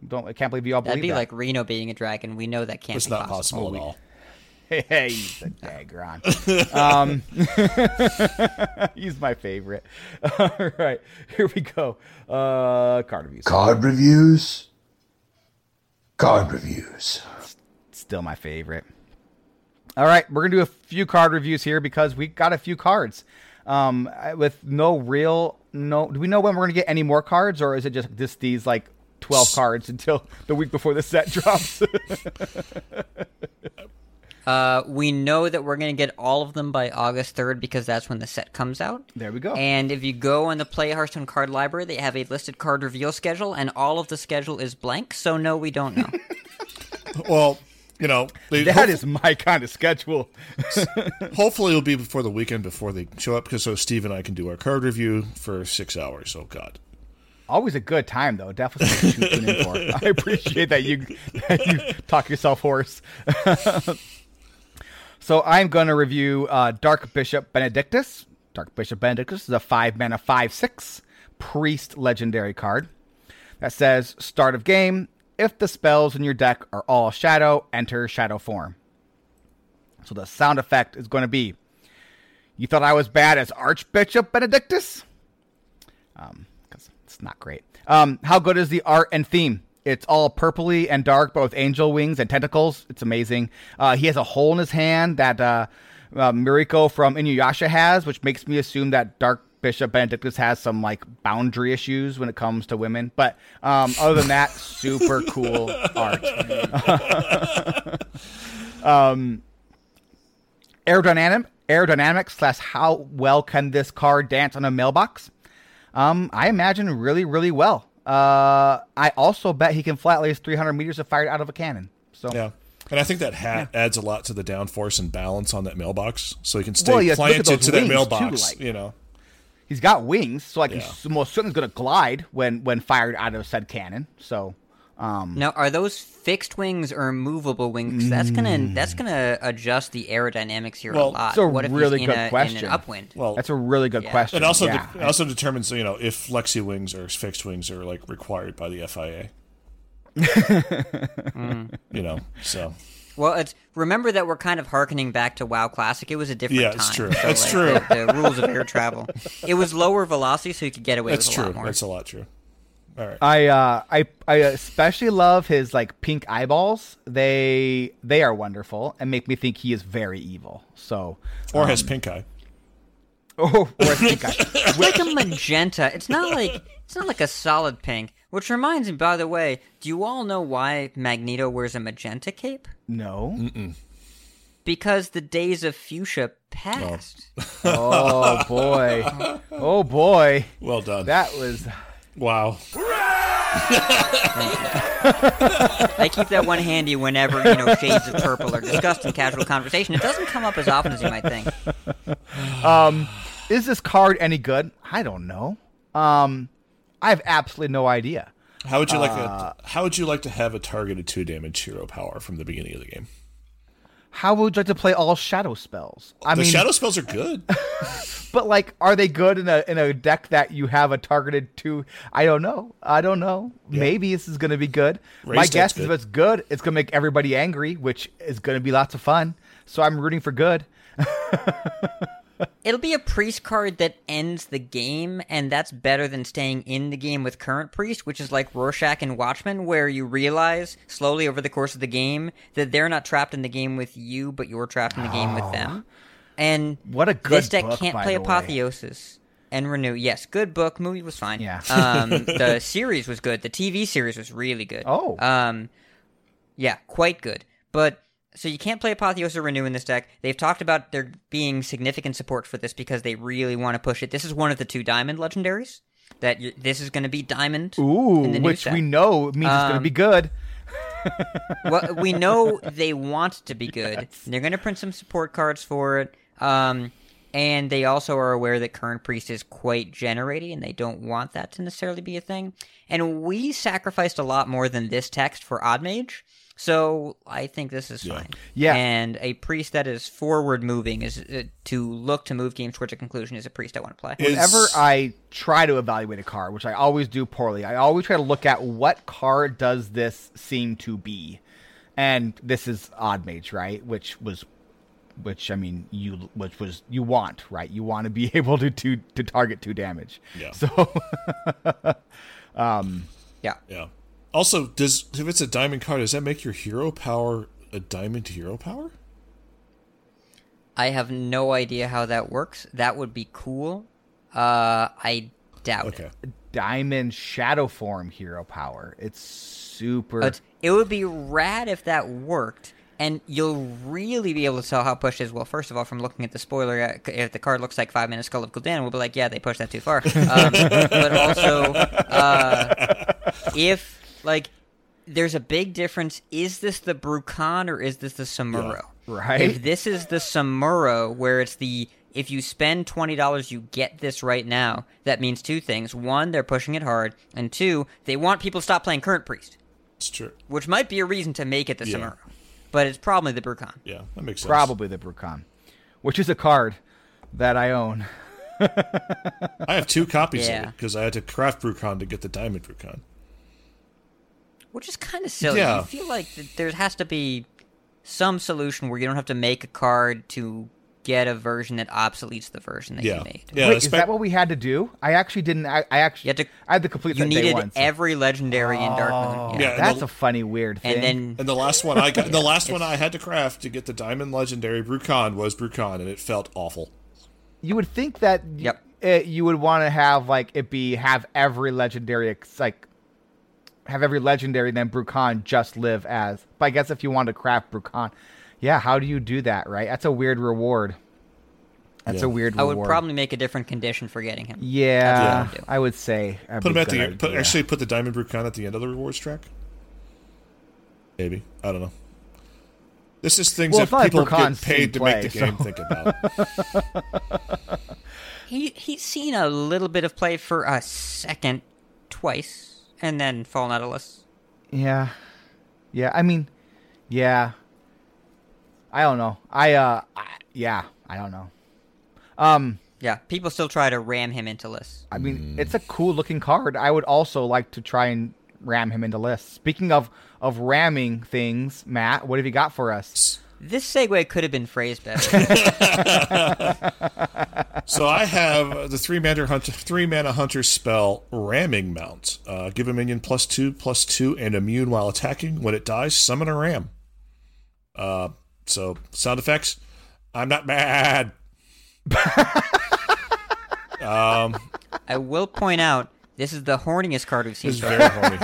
Don't. I can't believe you all That'd believe be that. like Reno being a dragon. We know that can't It's be not possible. possible at all. Hey, he's a dagger on. um, he's my favorite. All right, here we go. Uh, card reviews. Card reviews. Card reviews. Still my favorite. All right, we're gonna do a few card reviews here because we got a few cards. Um, with no real no. Do we know when we're gonna get any more cards, or is it just just these like twelve cards until the week before the set drops? Uh, we know that we're going to get all of them by August 3rd because that's when the set comes out. there we go. And if you go on the Play Hearthstone card library, they have a listed card reveal schedule, and all of the schedule is blank. So no, we don't know. Well, you know, they, that hope- is my kind of schedule. hopefully it'll be before the weekend before they show up because so Steve and I can do our card review for six hours. Oh God. Always a good time though. Definitely something to tune in for. I appreciate that you that you talk yourself hoarse. so I'm going to review uh, Dark Bishop Benedictus. Dark Bishop Benedictus is a five mana five six priest legendary card that says start of game. If the spells in your deck are all shadow, enter shadow form. So the sound effect is going to be. You thought I was bad as Archbishop Benedictus? Um, because it's not great. Um, how good is the art and theme? It's all purpley and dark, but with angel wings and tentacles. It's amazing. Uh, he has a hole in his hand that uh, uh, Miroku from Inuyasha has, which makes me assume that Dark Bishop Benedictus has some like boundary issues when it comes to women. But um, other than that, super cool art. um, aerodynamic aerodynamics slash how well can this car dance on a mailbox um i imagine really really well uh i also bet he can fly at least 300 meters if fired out of a cannon so Yeah. And I think that hat adds a lot to the downforce and balance on that mailbox, so he can stay Well, at planted to that wings, too, mailbox. like- you know, he's got wings so like Yeah. he's most certainly going to glide when when fired out of said cannon so um now, are those fixed wings or movable wings? that's gonna that's gonna adjust the aerodynamics here Well, a lot. it's a what if really he's good in a, question. An upwind? well, that's a really good Yeah. question it also yeah. de- it also determines you know if flexi wings or fixed wings are like required by the FIA. You know, so Well, it's remember that we're kind of harkening back to WoW Classic. It was a different Yeah, time. it's true. So, That's like, true. The, the rules of air travel. It was lower velocity, so you could get away that's with a true. lot more. That's a lot true. All right. I uh I I especially love his like pink eyeballs. They they are wonderful and make me think he is very evil. So Or has pink eye. oh or his pink eye. It's like a magenta. It's not like it's not like a solid pink. Which reminds me, by the way, do you all know why Magneto wears a magenta cape? No. Because the days of fuchsia passed. Oh boy. Oh boy. Well done. That was wow. I keep that one handy whenever you know shades of purple are discussed in casual conversation. It doesn't come up as often as you might think. Um, is this card any good? I don't know. Um I have absolutely no idea. How would you like Uh, a, How would you like to have a targeted two damage hero power from the beginning of the game? How would you like to play all shadow spells? I the mean, shadow spells are good. but like, are they good in a in a deck that you have a targeted two? I don't know. I don't know. Maybe this is going to be good. Raise My guess is good. if it's good, it's going to make everybody angry, which is going to be lots of fun. So I'm rooting for good. It'll be a priest card that ends the game, and that's better than staying in the game with current priest, which is like Rorschach and Watchmen, where you realize slowly over the course of the game that they're not trapped in the game with you, but you're trapped in the game with them. And What a good this deck book, can't play the. Apotheosis and Renew. Yes, good book. Movie was fine. Yeah. um, the series was good. The TV series was really good. Oh. Um, yeah, quite good. But so you can't play Apotheosis or Renew in this deck. They've talked about there being significant support for this because they really want to push it. This is one of the two Diamond legendaries. That you, this is going to be Diamond. Ooh, in the new which set. we know means it's going to Um, be good. well, we know they want to be good. They're going to print some support cards for it. Um, and they also are aware that current priest is quite generating, and they don't want that to necessarily be a thing. And we sacrificed a lot more than this text for odd mage, so I think this is fine. Yeah. And a priest that is forward moving is uh, to look to move games towards a conclusion is a priest I want to play. Whenever I try to evaluate a card, which I always do poorly, I always try to look at what card does this seem to be, and this is Odd Mage, right? Which was, which I mean, you which was you want, right? You want to be able to to to target two damage. Yeah. So, um, yeah, yeah. Also, does if it's a diamond card, does that make your hero power a diamond hero power? I have no idea how that works. That would be cool. Uh, I doubt it. Diamond Shadow Form hero power. It's super. But it would be rad if that worked, and you'll really be able to tell how pushed is. Well, first of all, from looking at the spoiler, uh, if the card looks like Five Minutes Skull of Gul'dan, we'll be like, yeah, they pushed that too far. Um, but also, uh, if like there's a big difference, is this the Bru'kan or is this the Samuro? Yeah, right. If this is the Samuro, where it's the if you spend twenty dollars, you get this right now. That means two things: one, they're pushing it hard, and two, they want people to stop playing current priest. It's true. Which might be a reason to make it the Yeah. Samuro, but it's probably the Bru'kan. Yeah, that makes sense. Probably the Bru'kan, which is a card that I own. I have two copies Yeah. of it because I had to craft Bru'kan to get the diamond Bru'kan. Which is kind of silly. Yeah. I feel like th- there has to be some solution where you don't have to make a card to get a version that obsoletes the version that Yeah. you made. Yeah, Wait, is that what we had to do? I actually didn't. I, I actually. to, I had to complete You that day needed once. every legendary in Dark Oh, Moon. Yeah, and that's the- a funny weird thing. And then And the last one I got, the last one I had to craft to get the diamond legendary Bru'kan was Bru'kan, and it felt awful. you would think that Yep. it, you would want to have like it be have every legendary like have every legendary then Bru'kan just live as. But I guess if you want to craft Bru'kan, yeah, how do you do that? Right, that's a weird reward. That's a weird I reward. would probably make a different condition for getting him. Yeah, That's what I would do. I would say. Put be them at the put, actually put the diamond Bru'kan at the end of the rewards track. Maybe I don't know. This is things Well, it's that not like people get paid to seen make the play, game so- think about. He he's seen a little bit of play for a second, twice, and then fallen out of lists. Yeah. Yeah, I mean, yeah. I don't know. I uh I, yeah, I don't know. Um Yeah, people still try to ram him into lists. I mean, it's a cool looking card. I would also like to try and ram him into lists. Speaking of of ramming things, Matt, what have you got for us? This segue could have been phrased better. so I have the three mana hunter, three mana hunter spell ramming mount. Uh, give a minion plus two, plus two, and immune while attacking. When it dies, summon a ram. Uh, so sound effects. I'm not mad. um, I will point out this is the horniest card we've seen. it's very horny.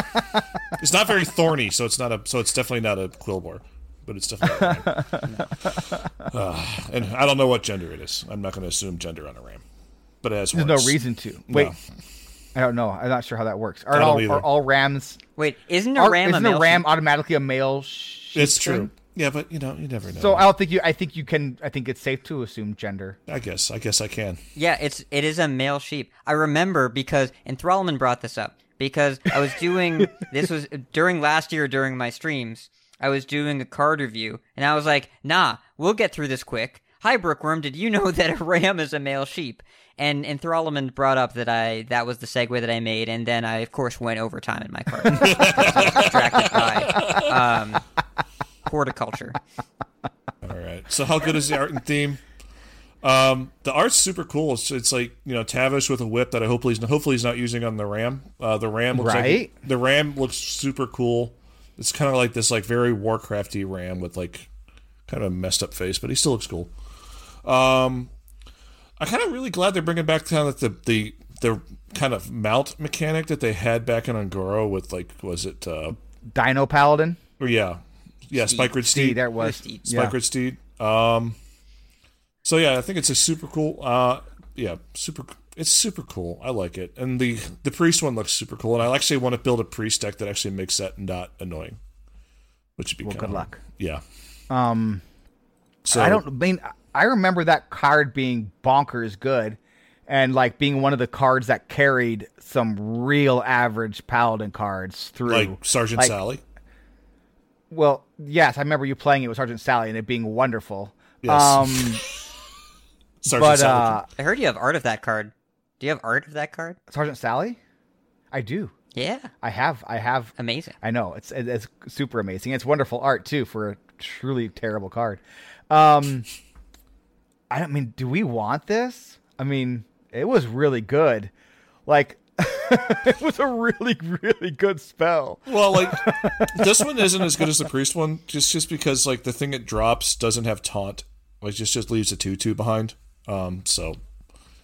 It's not very thorny, so it's not a. So it's definitely not a quillbore, but it's definitely. A ram. Uh, and I don't know what gender it is. I'm not going to assume gender on a ram, but it has. There's no reason to. No. Wait. I don't know. I'm not sure how that works. Are all, are all rams Wait, isn't a are- ram a isn't male a ram sheep? automatically a male sheep It's true. thing? Yeah, but you know, you never know. So I don't think you I think you can I think it's safe to assume gender. I guess. I guess I can. Yeah, it's it is a male sheep. I remember because and Thrallman brought this up. because I was doing this was during last year during my streams. I was doing a card review, and I was like, "Nah, we'll get through this quick." Hi, Brookworm. Did you know that a ram is a male sheep? And and brought up that I that was the segue that I made, and then I of course went overtime in my card. I distracted by um, horticulture. All right. So how good is the art and theme? Um, the art's super cool. It's, it's like you know Tavish with a whip that I hopefully he's hopefully he's not using on the Ram. Uh, the Ram looks Right. like the Ram looks super cool. It's kind of like this like very Warcrafty Ram with like kind of a messed up face, but he still looks cool. Um, I'm kind of really glad they're bringing back kind of the the the kind of mount mechanic that they had back in Un'Goro with like was it uh Dino Paladin. or yeah yeah Steed. Spikeridged Steed, Steed there was. Steed. Yeah. Spikeridged Steed. Um, so yeah, I think it's a super cool. Uh, yeah, super. It's super cool. I like it, and the the priest one looks super cool. And I actually want to build a priest deck that actually makes that not annoying, which would be Well, kinda- good luck. Yeah. Um, So I don't I mean. I remember that card being bonkers good, and like being one of the cards that carried some real average paladin cards through. like Sergeant Like, Sally. Well, yes, I remember you playing it with Sergeant Sally and it being wonderful. Yes. Um, Sergeant but Sally. uh, I heard you have art of that card. Do you have art of that card? Sergeant Sally, I do. Yeah, I have. I have. amazing. I know it's it's super amazing. It's wonderful art too for a truly terrible card. Um, I don't mean. Do we want this? I mean, it was really good. Like, it was a really really good spell. Well, like this one isn't as good as the priest one, just just because like the thing it drops doesn't have taunt, like just just leaves a two two behind. Um, so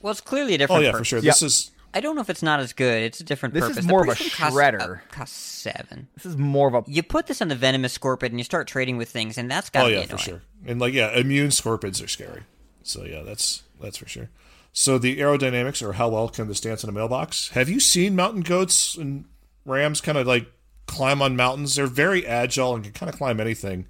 Well, it's clearly a different. oh different. yeah, for sure. Yeah. This is I don't know if it's not as good. It's a different This is purpose. more of a priest one costs- shredder. uh, costs seven. This is more of a You put this on the venomous scorpion, and you start trading with things, and that's got oh yeah, annoying. for sure. And like yeah, immune scorpions are scary. So yeah, that's that's for sure. So the aerodynamics or how well can this dance in a mailbox? Have you seen mountain goats and rams kind of like climb on mountains? They're very agile and can kind of climb anything.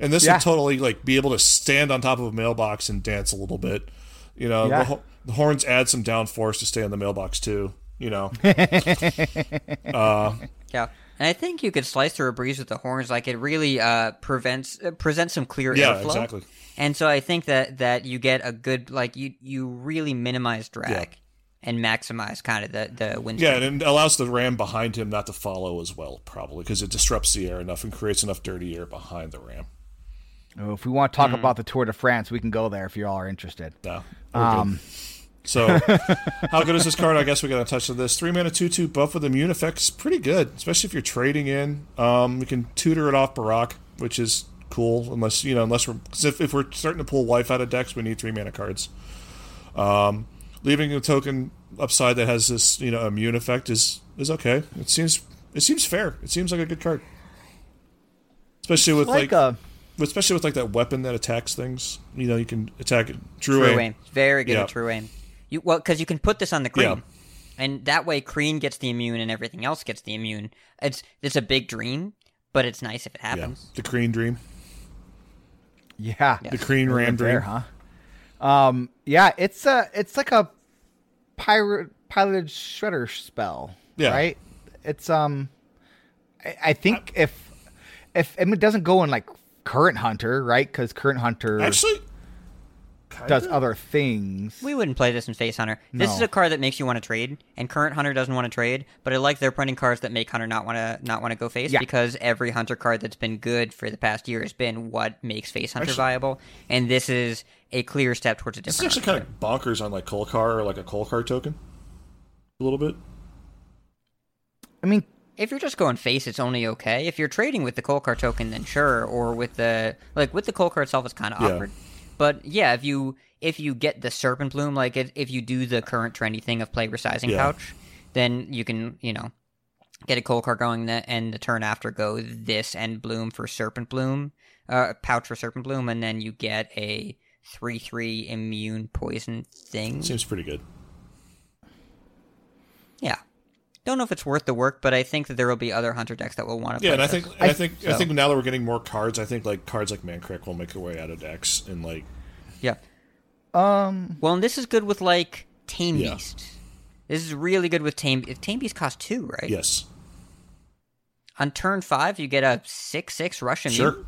And this Yeah. would totally like be able to stand on top of a mailbox and dance a little bit. You know, Yeah. the, ho- the horns add some downforce to stay in the mailbox too. You know, Yeah, and I think you could slice through a breeze with the horns. Like it really uh, prevents uh, presents some clear yeah, airflow. exactly. And so I think that that you get a good like you you really minimize drag and maximize kind of the the wind. Yeah, and it allows the ram behind him not to follow as well, probably because it disrupts the air enough and creates enough dirty air behind the ram. Oh, if we want to talk about the Tour de France, we can go there if you all are interested. Yeah. Um, so, how good is this card? I guess we got to touch on this. Three mana, two two buff with immune effects, pretty good, especially if you're trading in. Um, we can tutor it off Barak, which is cool. Unless you know, unless we're 'cause if, if we're starting to pull life out of decks, we need three mana cards. Um, leaving a token upside that has this you know immune effect is is okay. It seems it seems fair. It seems like a good card, especially with Like, like, a especially with like that weapon that attacks things. You know, you can attack it. True aim. aim, very good Yeah. true aim. You well because you can put this on the Kreen. Yeah. And that way, Kreen gets the immune, and everything else gets the immune. It's it's a big dream, but it's nice if it Yeah, happens. the Kreen Dream, yeah, the Kreen We Ram went Dream. huh? Um, yeah, it's a it's like a pirate piloted shredder spell. Yeah. right. It's um, I, I think if if I mean, it doesn't go in like current hunter, right? Because current hunter Actually, does other things. We wouldn't play this in Face Hunter. This No. is a card that makes you want to trade, and current Hunter doesn't want to trade. But I like they're printing cards that make Hunter not want to not want to go face Yeah. because every Hunter card that's been good for the past year has been what makes Face Hunter Actually- viable, and this is a clear step towards a this is different. actually kind of bonkers on like Kolkar or like a Kolkar token. A little bit. I mean, if you're just going face, it's only okay. If you're trading with the Kolkar token, then sure. Or with the like with the Kolkar itself, it's kind of Yeah. awkward. But yeah, if you if you get the Serpent Bloom, like if, if you do the current trendy thing of play resizing Yeah. pouch, then you can you know get a Kolkar going, the, and the turn after go this and Bloom for Serpent Bloom, uh, pouch for Serpent Bloom, and then you get a three three immune poison thing. Seems pretty good. Yeah. Don't know if it's worth the work, but I think that there will be other hunter decks that will want to. Yeah, play and I think and I, think I so- think now that we're getting more cards, I think like cards like Mankrik will make their way out of decks and like Yeah. um, Well, and this is good with like Tame Yeah. Beast. This is really good with Tame. If tame Beast cost two, right? Yes. On turn five, you get a six six Russian. Sure.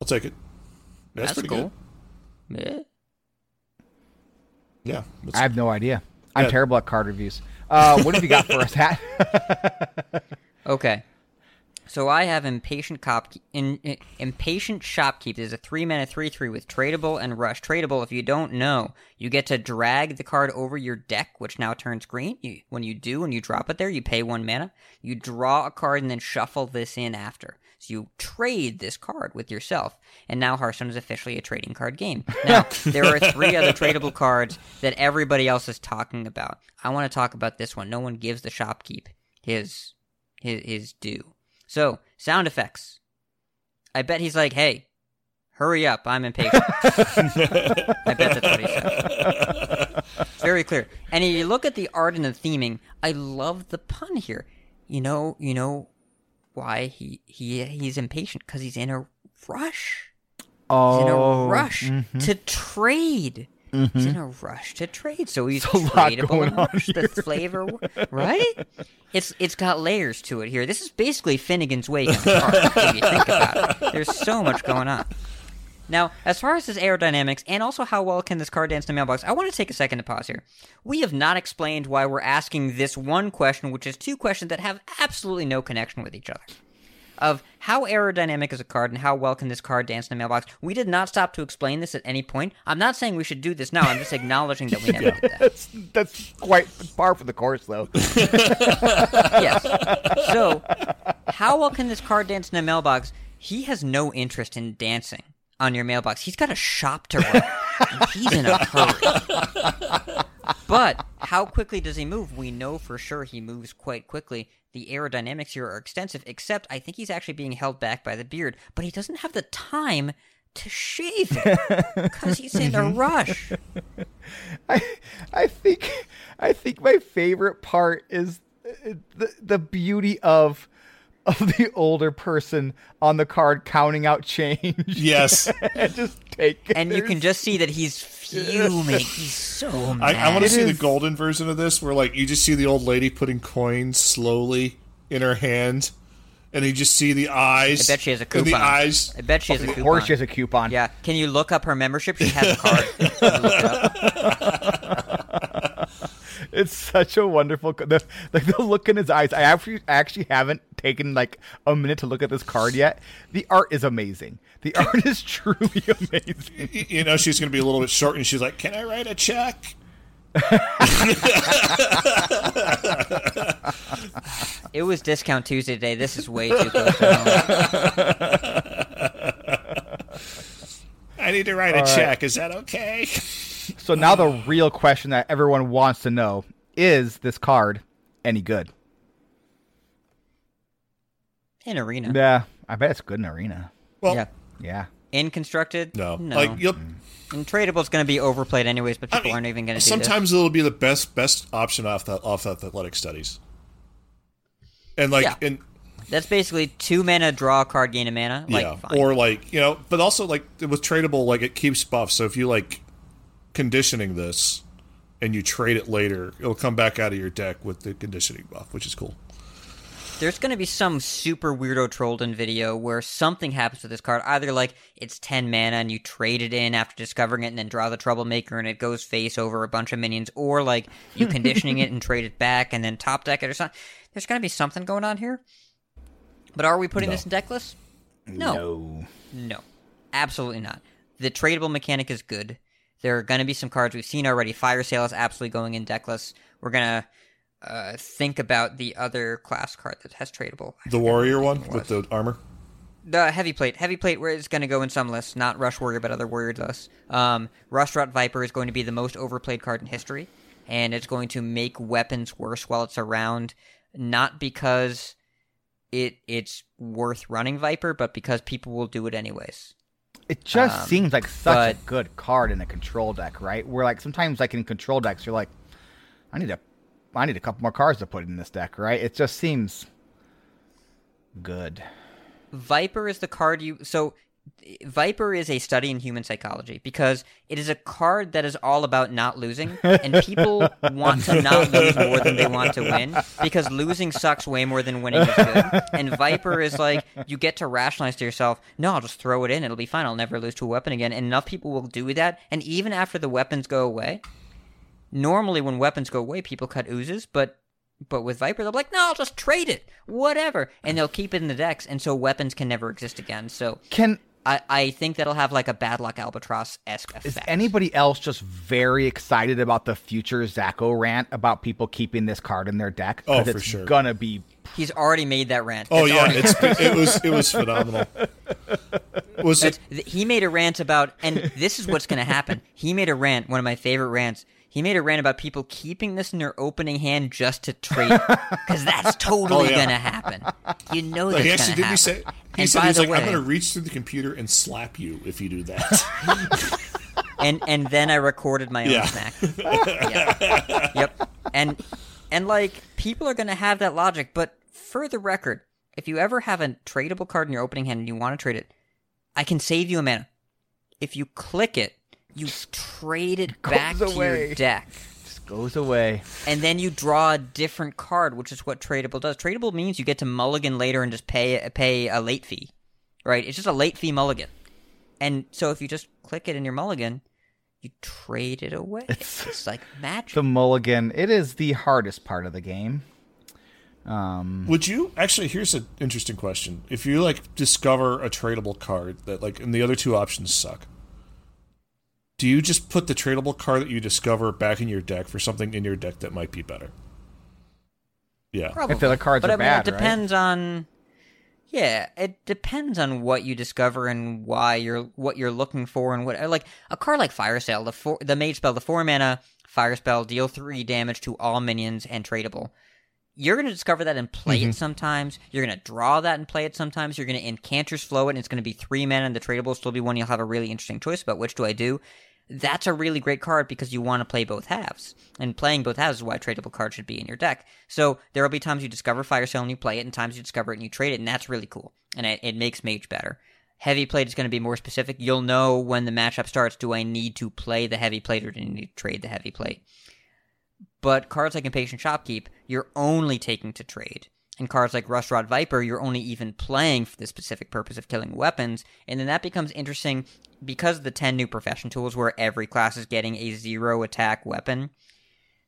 I'll take it. That's, That's pretty cool. good. Yeah. Yeah. I have no idea. I'm Yeah. terrible at card reviews. Uh, what have you got for us, Hat? Okay. So I have impatient cop in, in- impatient shopkeep. There's a three mana three three with tradable and rush. Tradable, if you don't know, you get to drag the card over your deck, which now turns green. You, when you do, and you drop it there, you pay one mana. You draw a card and then shuffle this in after. So you trade this card with yourself, and now Hearthstone is officially a trading card game. Now there are three other tradable cards that everybody else is talking about. I want to talk about this one. No one gives the shopkeep his his, his due. So, sound effects. I bet he's like, hey, hurry up, I'm impatient. I bet that's what he said. It's very clear. And if you look at the art and the theming, I love the pun here. You know, you know why he he he's impatient because he's in a rush. Oh, He's in a rush mhm. to trade. He's Mhm. in a rush to trade, so he's There's a lot going on rush. The here. flavor, right? It's it's got layers to it here. This is basically Finnegan's Wake in a card, if you think about it. There's so much going on. Now, as far as this aerodynamics and also how well can this card dance in the mailbox, I want to take a second to pause here. We have not explained why we're asking this one question, which is two questions that have absolutely no connection with each other. Of how aerodynamic is a card and how well can this card dance in the mailbox. We did not stop to explain this at any point. I'm not saying we should do this now. I'm just acknowledging that we never did that. that's that's quite par for the course, though. yes. So, how well can this card dance in a mailbox? He has no interest in dancing on your mailbox. He's got a shop to run. He's in a hurry. But how quickly does he move? We know for sure he moves quite quickly. The aerodynamics here are extensive, except I think he's actually being held back by the beard. But he doesn't have the time to shave it because he's in a mm-hmm. rush. I I think I think my favorite part is the the beauty of of the older person on the card counting out change. Yes. and just take it. And you can just see that he's fuming. He's so I, mad. I want to It see the golden version of this, where like you just see the old lady putting coins slowly in her hand, and you just see the eyes. I bet she has a and coupon. the eyes. I bet she has a Of coupon. course, she has a coupon. Yeah. Can you look up her membership? She has a card. Can you look it up? It's such a wonderful the like the look in his eyes. I actually actually haven't taken like a minute to look at this card yet. The art is amazing. The art is truly amazing. You know she's going to be a little bit short, and she's like, "Can I write a check?" It was discount Tuesday today. This is way too close. I need to write a All right. check. Is that okay? So now the real question that everyone wants to know is this card any good? In arena. Yeah, I bet it's good in arena. Well, yeah. Yeah. In constructed? no, No. like you'll. Hmm. In tradable, it's going to be overplayed anyways, but people aren't even going to do this. Sometimes it'll be the best best option off that off that athletic studies. And like Yeah. and That's basically two mana, draw a card, gain a mana. Like, yeah, fine. or like you know, but also like with tradable, like it keeps buffs. So if you like conditioning this and you trade it later, it'll come back out of your deck with the conditioning buff, which is cool. There's going to be some super weirdo Trollden video where something happens to this card. Either like it's 10 mana and you trade it in after discovering it and then draw the Troublemaker and it goes face over a bunch of minions, or like you conditioning it and trade it back and then top deck it or something. There's going to be something going on here. But are we putting No. this in deck list? No. No. Absolutely not. The tradable mechanic is good. There are going to be some cards we've seen already. Fire Sale is absolutely going in deck list. We're going to uh, think about the other class card that has tradable. The warrior one with the armor. The heavy plate, heavy plate, is going to go in some lists, not Rush Warrior, but other warrior lists. Um, Rustrot Viper is going to be the most overplayed card in history, and it's going to make weapons worse while it's around, not because it it's worth running Viper, but because people will do it anyways. It just Um, seems like such but- a good card in a control deck, right? Where like sometimes like in control decks you're like, I need a I need a couple more cards to put in this deck, right? It just seems good. Viper is the card you so Viper is a study in human psychology because it is a card that is all about not losing, and people want to not lose more than they want to win because losing sucks way more than winning is good. And Viper is like you get to rationalize to yourself, no, I'll just throw it in, it'll be fine, I'll never lose to a weapon again. And enough people will do that, and even after the weapons go away, normally when weapons go away, people cut oozes, but but with Viper, they're like, no, I'll just trade it, whatever, and they'll keep it in the decks, and so weapons can never exist again. So Can I, I think that'll have like a bad luck albatross esque effect. is anybody else just very excited about the future Zacho rant about people keeping this card in their deck? Oh, for it's sure. Gonna be He's already made that rant. Oh It's yeah, already- it's it was it was phenomenal. Was it? He made a rant about, and this is what's going to happen. He made a rant, one of my favorite rants. He made a rant about people keeping this in their opening hand just to trade, because that's oh, totally Oh, yeah. going to happen. You know Like, that's actually to did. happen. He say he And said he's like, way, I'm going to reach through the computer and slap you if you do that. and and then I recorded my own Yeah. smack. yep. yep. And and like people are going to have that logic, but for the record, if you ever have a tradable card in your opening hand and you want to trade it, I can save you a mana. If you click it, you trade it back to away. your deck. just goes away. And then you draw a different card, which is what tradable does. Tradable means you get to mulligan later and just pay pay a late fee, right? It's just a late fee mulligan. And so if you just click it in your mulligan, you trade it away. It's, like magic. The mulligan. It is the hardest part of the game. Um, Would you actually? Here's an interesting question. If you like discover a tradable card that like, and the other two options suck, do you just put the tradable card that you discover back in your deck for something in your deck that might be better? Yeah. Probably. If the other cards but are I mean, bad, it right? depends on. Yeah, it depends on what you discover and why you're what you're looking for and what like a card like Fire Sale, the four, the mage spell, the four mana fire spell, deal three damage to all minions and tradable. You're gonna discover that and play Mm-hmm. it sometimes. You're gonna draw that and play it sometimes. You're gonna incanters flow it, and it's gonna be three mana, and the tradable will still be one. You'll have a really interesting choice about which do I do. That's a really great card because you want to play both halves. And playing both halves is why tradable card should be in your deck. So there will be times you discover Fire Sale and you play it, and times you discover it and you trade it, and that's really cool. And it, it makes Mage better. Heavy plate is going to be more specific. You'll know when the matchup starts do I need to play the heavy plate or do I need to trade the heavy plate? But cards like Impatient Shopkeep, you're only taking to trade. And cards like Rustrod Viper, you're only even playing for the specific purpose of killing weapons. And then that becomes interesting because the 10 new profession tools where every class is getting a zero attack weapon.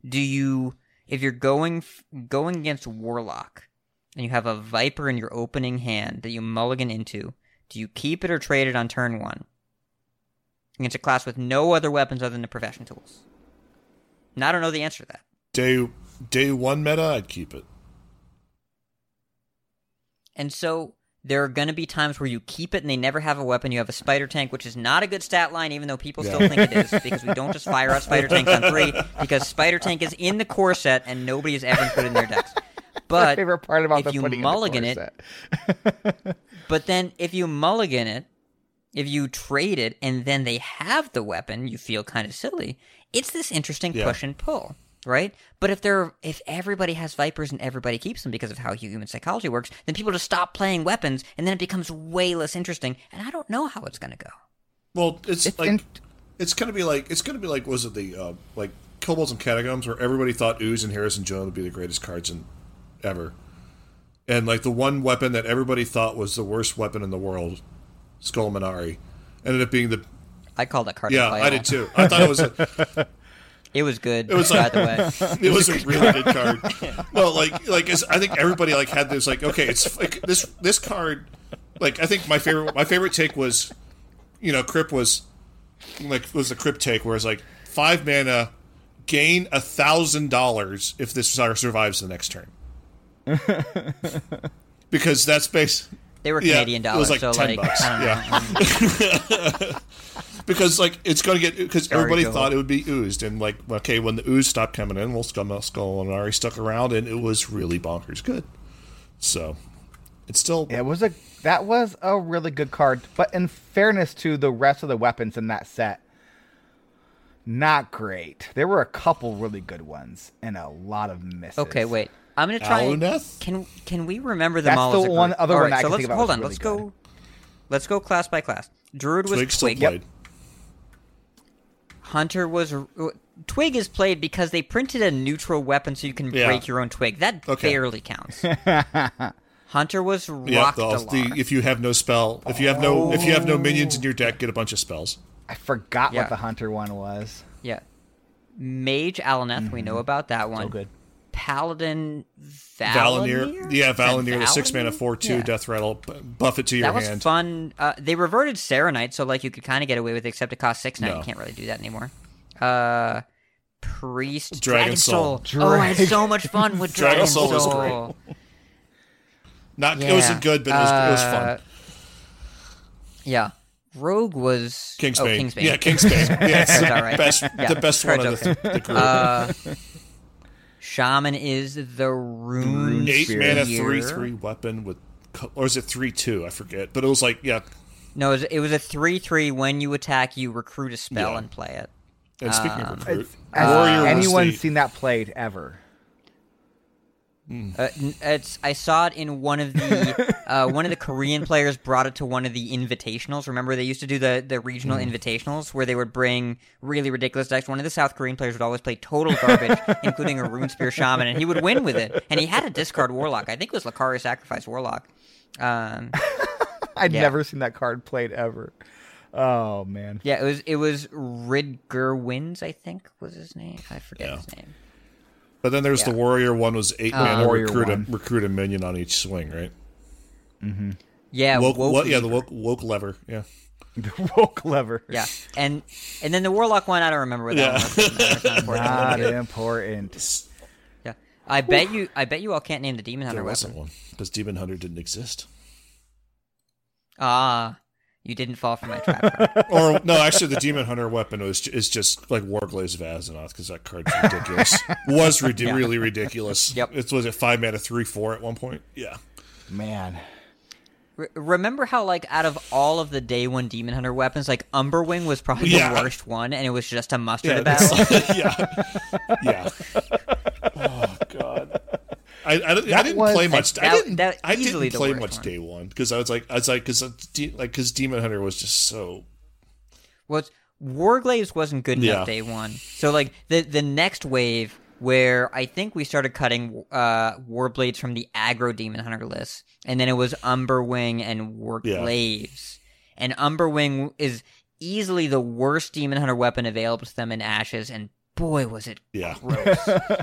Do you, if you're going going against Warlock and you have a Viper in your opening hand that you mulligan into, do you keep it or trade it on turn one? Against a class with no other weapons other than the profession tools. Now I don't know the answer to that. Day day one meta, I'd keep it. And so there are going to be times where you keep it and they never have a weapon. You have a spider tank, which is not a good stat line, even though people still think it is, because we don't just fire out spider tanks on three, because spider tank is in the core set and nobody has ever put it in their decks. But favorite part about if the you putting in the mulligan it, but then if you mulligan it, if you trade it and then they have the weapon, you feel kind of silly. It's this interesting Yeah. push and pull, right? But if they're if everybody has vipers and everybody keeps them because of how human psychology works, then people just stop playing weapons and then it becomes way less interesting. And I don't know how it's going to go. Well, it's, It's like in- it's gonna be like it's gonna be like was it the uh, like Kobolds and Catacombs where everybody thought Ooze and Harrison Jones would be the greatest cards in ever, and like the one weapon that everybody thought was the worst weapon in the world, Skull Man'ari, ended up being the I called that card. yeah I did too. I thought it was a, It was good. It was by like- the way. it was a really good card. No, like like I think everybody like had this like okay, it's like this this card. Like I think my favorite my favorite take was, you know, Kripp was like was the Kripp take where it's like five mana, gain a thousand dollars if this sire survives the next turn. because that's base. They were Yeah, dollars. it was like so 10 like bucks, I don't know. Because like it's going to get because everybody go thought it would be oozed and like okay when the ooze stopped coming in well skull skull and Ari stuck around and it was really bonkers good so it's still It was a that was a really good card, but in fairness to the rest of the weapons in that set, not great. There were a couple really good ones and a lot of misses. Okay, wait. I'm gonna try. and- Aluneth? Can can we remember them That's all? the as a one other All one right, I so let's hold on. really let's good. go. let's go class by class. Druid was Twig still Twig. played. Hunter was uh, Twig is played because they printed a neutral weapon so you can Yeah. break your own twig. That Okay. barely counts. Hunter was Yeah, rocked the, a lot. the, if you have no spell, if you have no, if you have no minions in your deck, get a bunch of spells. I forgot Yeah. what the hunter one was. Yeah. Mage Aluneth, we mm-hmm. know about that one. So good. Paladin Val'anyr, Val'anyr? yeah, Val'anyr, the six mana, four two, Yeah. death rattle, buff it to your That was hand. fun. Uh, they reverted Serenite, so like you could kind of get away with it, except it cost six now. No. You can't really do that anymore. Uh, Priest, Dragon Dragon, Soul. Soul. Oh, I had so much fun with Dragon Dragon, Soul was Soul. Not, Yeah. it wasn't good, but it was, it was fun. Uh, Yeah, Rogue was Kingsbane. Oh, Kingsbane. Yeah, Kingsbane. Yeah, it's the all right. best, Yeah, the best one of the, the group. Uh, Shaman is the rune. Eight mana, three three weapon with, or is it three two? I forget, but it was like yeah. No, it was, it was a three-three. When you attack, you recruit a spell Yeah. and play it. And speaking Um, of recruit, Has Warrior was anyone the- seen that played ever? Uh, it's I saw it in one of the uh, one of the Korean players brought it to one of the invitationals. Remember they used to do the the regional Hmm. invitationals where they would bring really ridiculous decks. One of the South Korean players would always play total garbage, including a Rune Spear Shaman, and he would win with it. And he had a discard Warlock. I think it was Lakkari Sacrifice Warlock. Um, I'd Yeah. never seen that card played ever. Oh man. yeah, it was it was Ridger Wins. I think was his name. I forget Yeah. his name. But then there's the warrior one was eight Uh, mana Warrior recruit one. a recruit a minion on each swing, right? Yeah, Woke, Woke what, yeah, the woke, Woecleaver, yeah. The Woecleaver, Yeah, and and then the Warlock one. I don't remember what that Yeah. one was. Doesn't matter, it's not important. Not Okay. important. Yeah, I bet you. I bet you all can't name the Demon Hunter There wasn't one because Demon Hunter didn't exist. Ah, you didn't fall for my trap. Or no, actually, the Demon Hunter weapon was is just like Warglaives of Azzinoth because that card's ridiculous. was ridi- Yeah. really ridiculous. Yep. It was it five mana three four at one point. Yeah. Man. Re- remember how, like, out of all of the day one Demon Hunter weapons, like Umberwing was probably Yeah. the worst one, and it was just a mustard Yeah, battle. that's- yeah, yeah. God, I, I, I didn't was- play much. that- I didn't. that I didn't play much one. day one because I was like, I was like, because like because Demon Hunter was just so. was Warglaives wasn't good enough Yeah. day one. So like the the next wave where I think we started cutting uh Warblades from the aggro Demon Hunter list, and then it was Umberwing and Warglaives. And Umberwing is easily the worst Demon Hunter weapon available to them in Ashes, and boy was it Yeah. gross.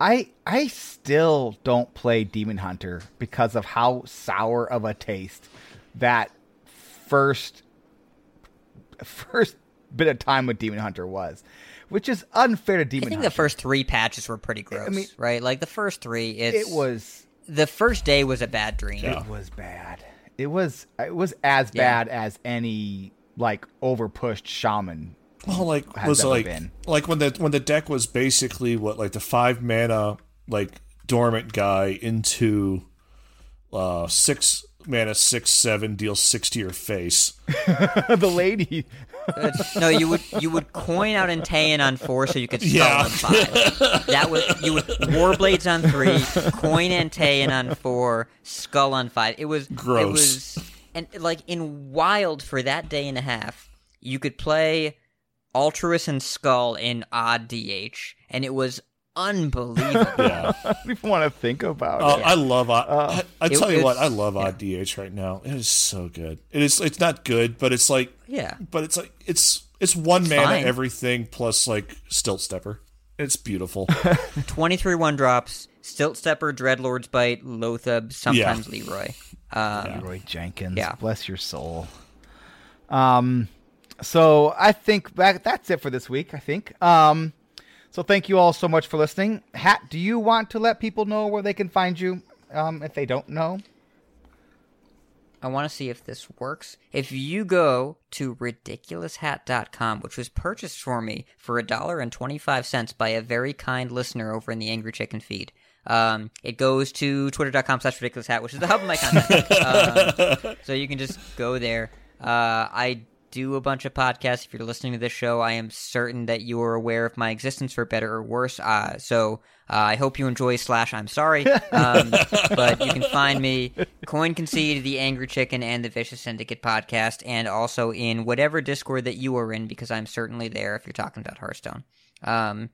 I I still don't play Demon Hunter because of how sour of a taste that first first bit of time with Demon Hunter was, which is unfair to Demon. I think Hunter. the first three patches were pretty gross, I mean- right? Like the first three, it's, it was the first day was a bad dream. It was bad. It was it was as Yeah. bad as any like overpushed shaman. Well, like was like been. like when the when the deck was basically what like the five mana like dormant guy into uh six mana six seven deals six to your face. the lady. It's- no, you would you would coin out Antaen on four, so you could skull Yeah. on five. That was you would Warblades on three, coin Antaen on four, skull on five. It was gross. It was and like in Wild for that day and a half, you could play Altruis and Skull in odd DH, and it was unbelievable. Yeah. I don't even want to think about Oh, it. I love odd. I, I It- tell you what, I it's- love odd DH right now. It is so good. It is. It's not good, but it's like. Yeah. But it's like it's it's one mana fine. everything plus like stilt stepper. It's beautiful. 23 one drops, Stilt Stepper, Dreadlord's Bite, Lothab, sometimes Leroy. Um, Roy Jenkins. Yeah. Bless your soul. Um, so I think that that's it for this week. I think. Um, so thank you all so much for listening. Hat, do you want to let people know where they can find you? Um, if they don't know. I want to see if this works. If you go to ridiculoushat.com, which was purchased for me for a dollar and 25 cents by a very kind listener over in the Angry Chicken feed, um, it goes to twitter.com slash ridiculoushat, which is the hub of my content. um, so you can just go there. Uh, I do a bunch of podcasts. If you're listening to this show, I am certain that you are aware of my existence for better or worse. Uh, so uh, I hope you enjoy slash I'm sorry. Um, but you can find me Coin Concede, The Angry Chicken, and the Vicious Syndicate podcast, and also in whatever Discord that you are in, because I'm certainly there if you're talking about Hearthstone. Um,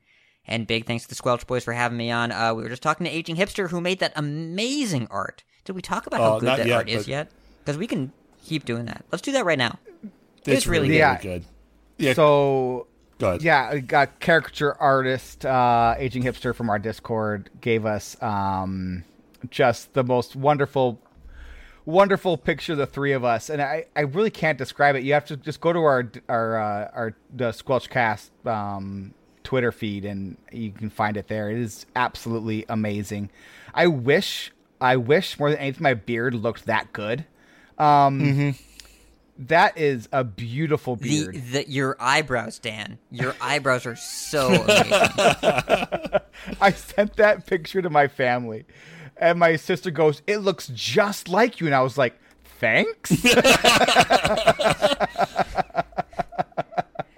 and big thanks to the Squelch Boys for having me on. Uh, we were just talking to Aging Hipster, who made that amazing art. Did we talk about how Uh, good that yet, art is yet? Because we can keep doing that. Let's do that right now. It's, It's really really, good. good. Yeah. So go ahead. yeah, we got caricature artist, uh, aging hipster from our Discord gave us um, just the most wonderful, wonderful picture of the three of us, and I, I really can't describe it. You have to just go to our our uh, our the Squelchcast um, Twitter feed, and you can find it there. It is absolutely amazing. I wish, I wish more than anything, my beard looked that good. Um, That is a beautiful The, beard. the your eyebrows, Dan. Your eyebrows are so amazing. I sent that picture to my family, and my sister goes, "It looks just like you," and I was like, "Thanks."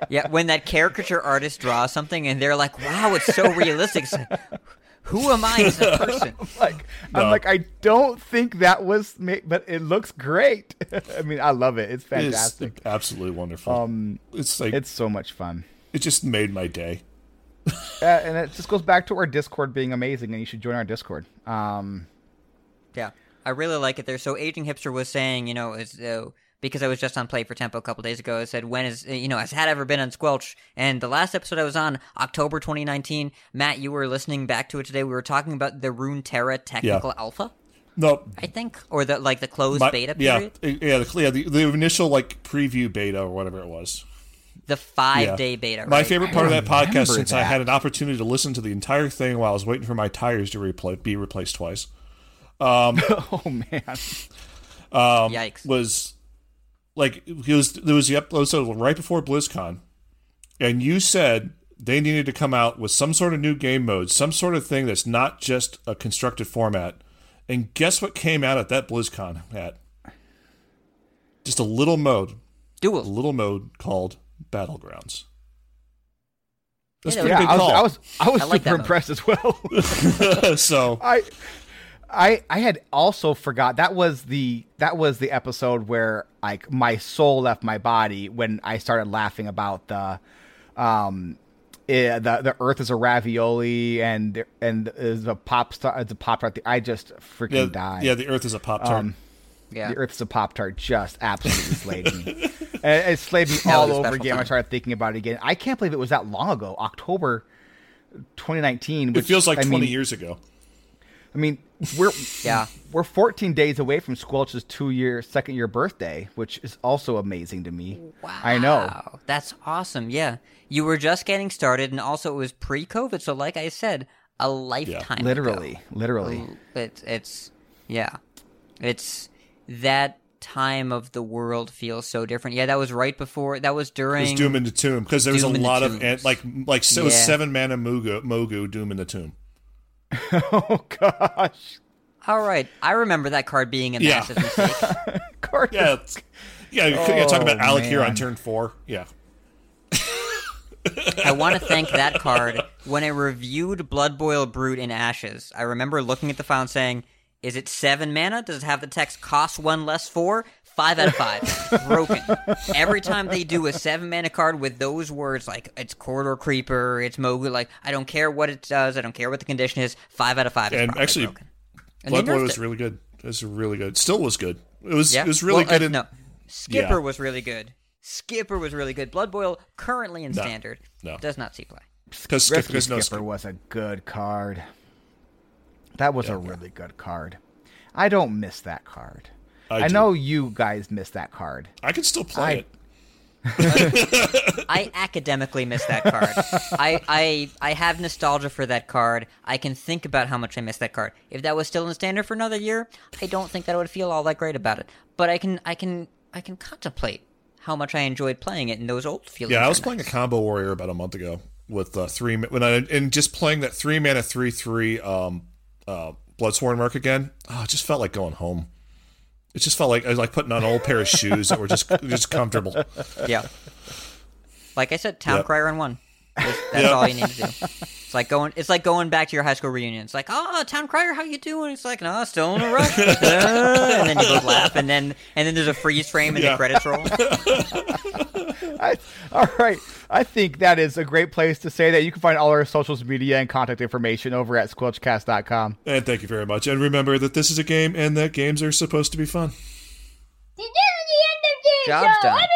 yeah, when that caricature artist draws something and they're like, "Wow, it's so realistic." It's like, Who am I as a person? like, I'm like, I don't think that was, ma- but it looks great. I mean, I love it. It's It is fantastic. absolutely wonderful. Um, it's like It's so much fun. it just made my day. Uh, and it just goes back to our Discord being amazing, and you should join our Discord. Um, Yeah, I really like it there. So, aging hipster was saying, you know, is uh, because I was just on Play for Tempo a couple days ago. I said, when is you know, has had ever been on Squelch? And the last episode I was on, October 2019. Matt, you were listening back to it today. We were talking about the Runeterra technical alpha, No, I think, or the like the closed my- beta yeah, period, it- yeah, the, yeah, the, the initial like preview beta or whatever it was. the five Yeah. day beta. My right? favorite part of that podcast, remember since I had an opportunity to listen to the entire thing while I was waiting for my tires to repla be replaced twice, um, oh man, um, Yikes! was like it was there was the episode right before BlizzCon, and you said they needed to come out with some sort of new game mode, some sort of thing that's not just a constructed format. And guess what came out at that BlizzCon at? Just a little mode, a little mode called Battlegrounds. That's Yeah, pretty yeah, good I was, call. I was, I was I like super impressed as well. so I, I, I had also forgot that was the that was the episode where like my soul left my body when I started laughing about the, um, eh, the the Earth is a ravioli and and is a pop star it's a pop tart. I just freaking yeah, died. yeah, the Earth is a pop tart. Um, Yeah, The Earth is a Pop Tart just absolutely slayed me. And it slayed me That all over again. when I started thinking about it again. I can't believe it was that long ago, October 2019. it feels like I twenty mean, years ago. I mean, we're Yeah. we're 14 days away from Squelch's two year second year birthday, which is also amazing to me. Wow, I know. That's awesome. Yeah. You were just getting started, and also it was pre COVID. So, like I said, a lifetime. Literally, ago. literally. It's, it's, yeah. It's that time of the world feels so different. Yeah, that was right before, that was It during. was Doom in the Tomb because there was Doom a in the lot of Tombs. like like so Yeah. seven mana Mogu, Mogu Doom in the Tomb. oh gosh, All right. I remember that card being a Yeah. massive mistake. Card- Yeah, it's, yeah. You yeah, talk about Oh, Alec here on turn four. Yeah, I want to thank that card. When I reviewed Blood Boil Brute in Ashes, I remember looking at the file and saying, "Is it seven mana? Does it have the text cost one less four? Five out of five. Broken. Every time they do a seven mana card with those words, like it's Corridor Creeper, it's Mogu, like I don't care what it does, I don't care what the condition is. Five out of five. And probably actually, broken. And they Blood Boy was it. really good. It was really good. Still was good. It was Yeah. it was really Well, uh, good. in, no, Skipper Yeah. was really good. Skipper was really good. Blood Boil currently in No. standard. No. Does not see play. because Rescue Skipper, no Skipper was a good card. That was a really good card. I don't miss that card. I I, know you guys miss that card. I can still play I- it. I academically miss that card. I, I I have nostalgia for that card. I can think about how much I miss that card. If that was still in standard for another year, I don't think that I would feel all that great about it. But I can I can I can contemplate how much I enjoyed playing it in those old feelings. Yeah, I was are playing a combo warrior about a month ago with uh, three when I and just playing that three mana three three um uh Bloodsworn Merc again. Oh, it just felt like going home. It just felt like I was like putting on an old pair of shoes that were just just comfortable. Yeah. Like I said, town Yep. crier in one. That's, that's Yep. all you need to do. It's like going. It's like going back to your high school reunion. It's like, oh, town crier, how you doing? It's like, no, still in a rush. And then you both laugh, and then and then there's a freeze frame and Yeah. the credits roll. I, all right. I think that is a great place to say that you can find all our socials media and contact information over at squelchcast.com. And thank you very much. And remember that this is a game and that games are supposed to be fun. This is the end of game Job's done.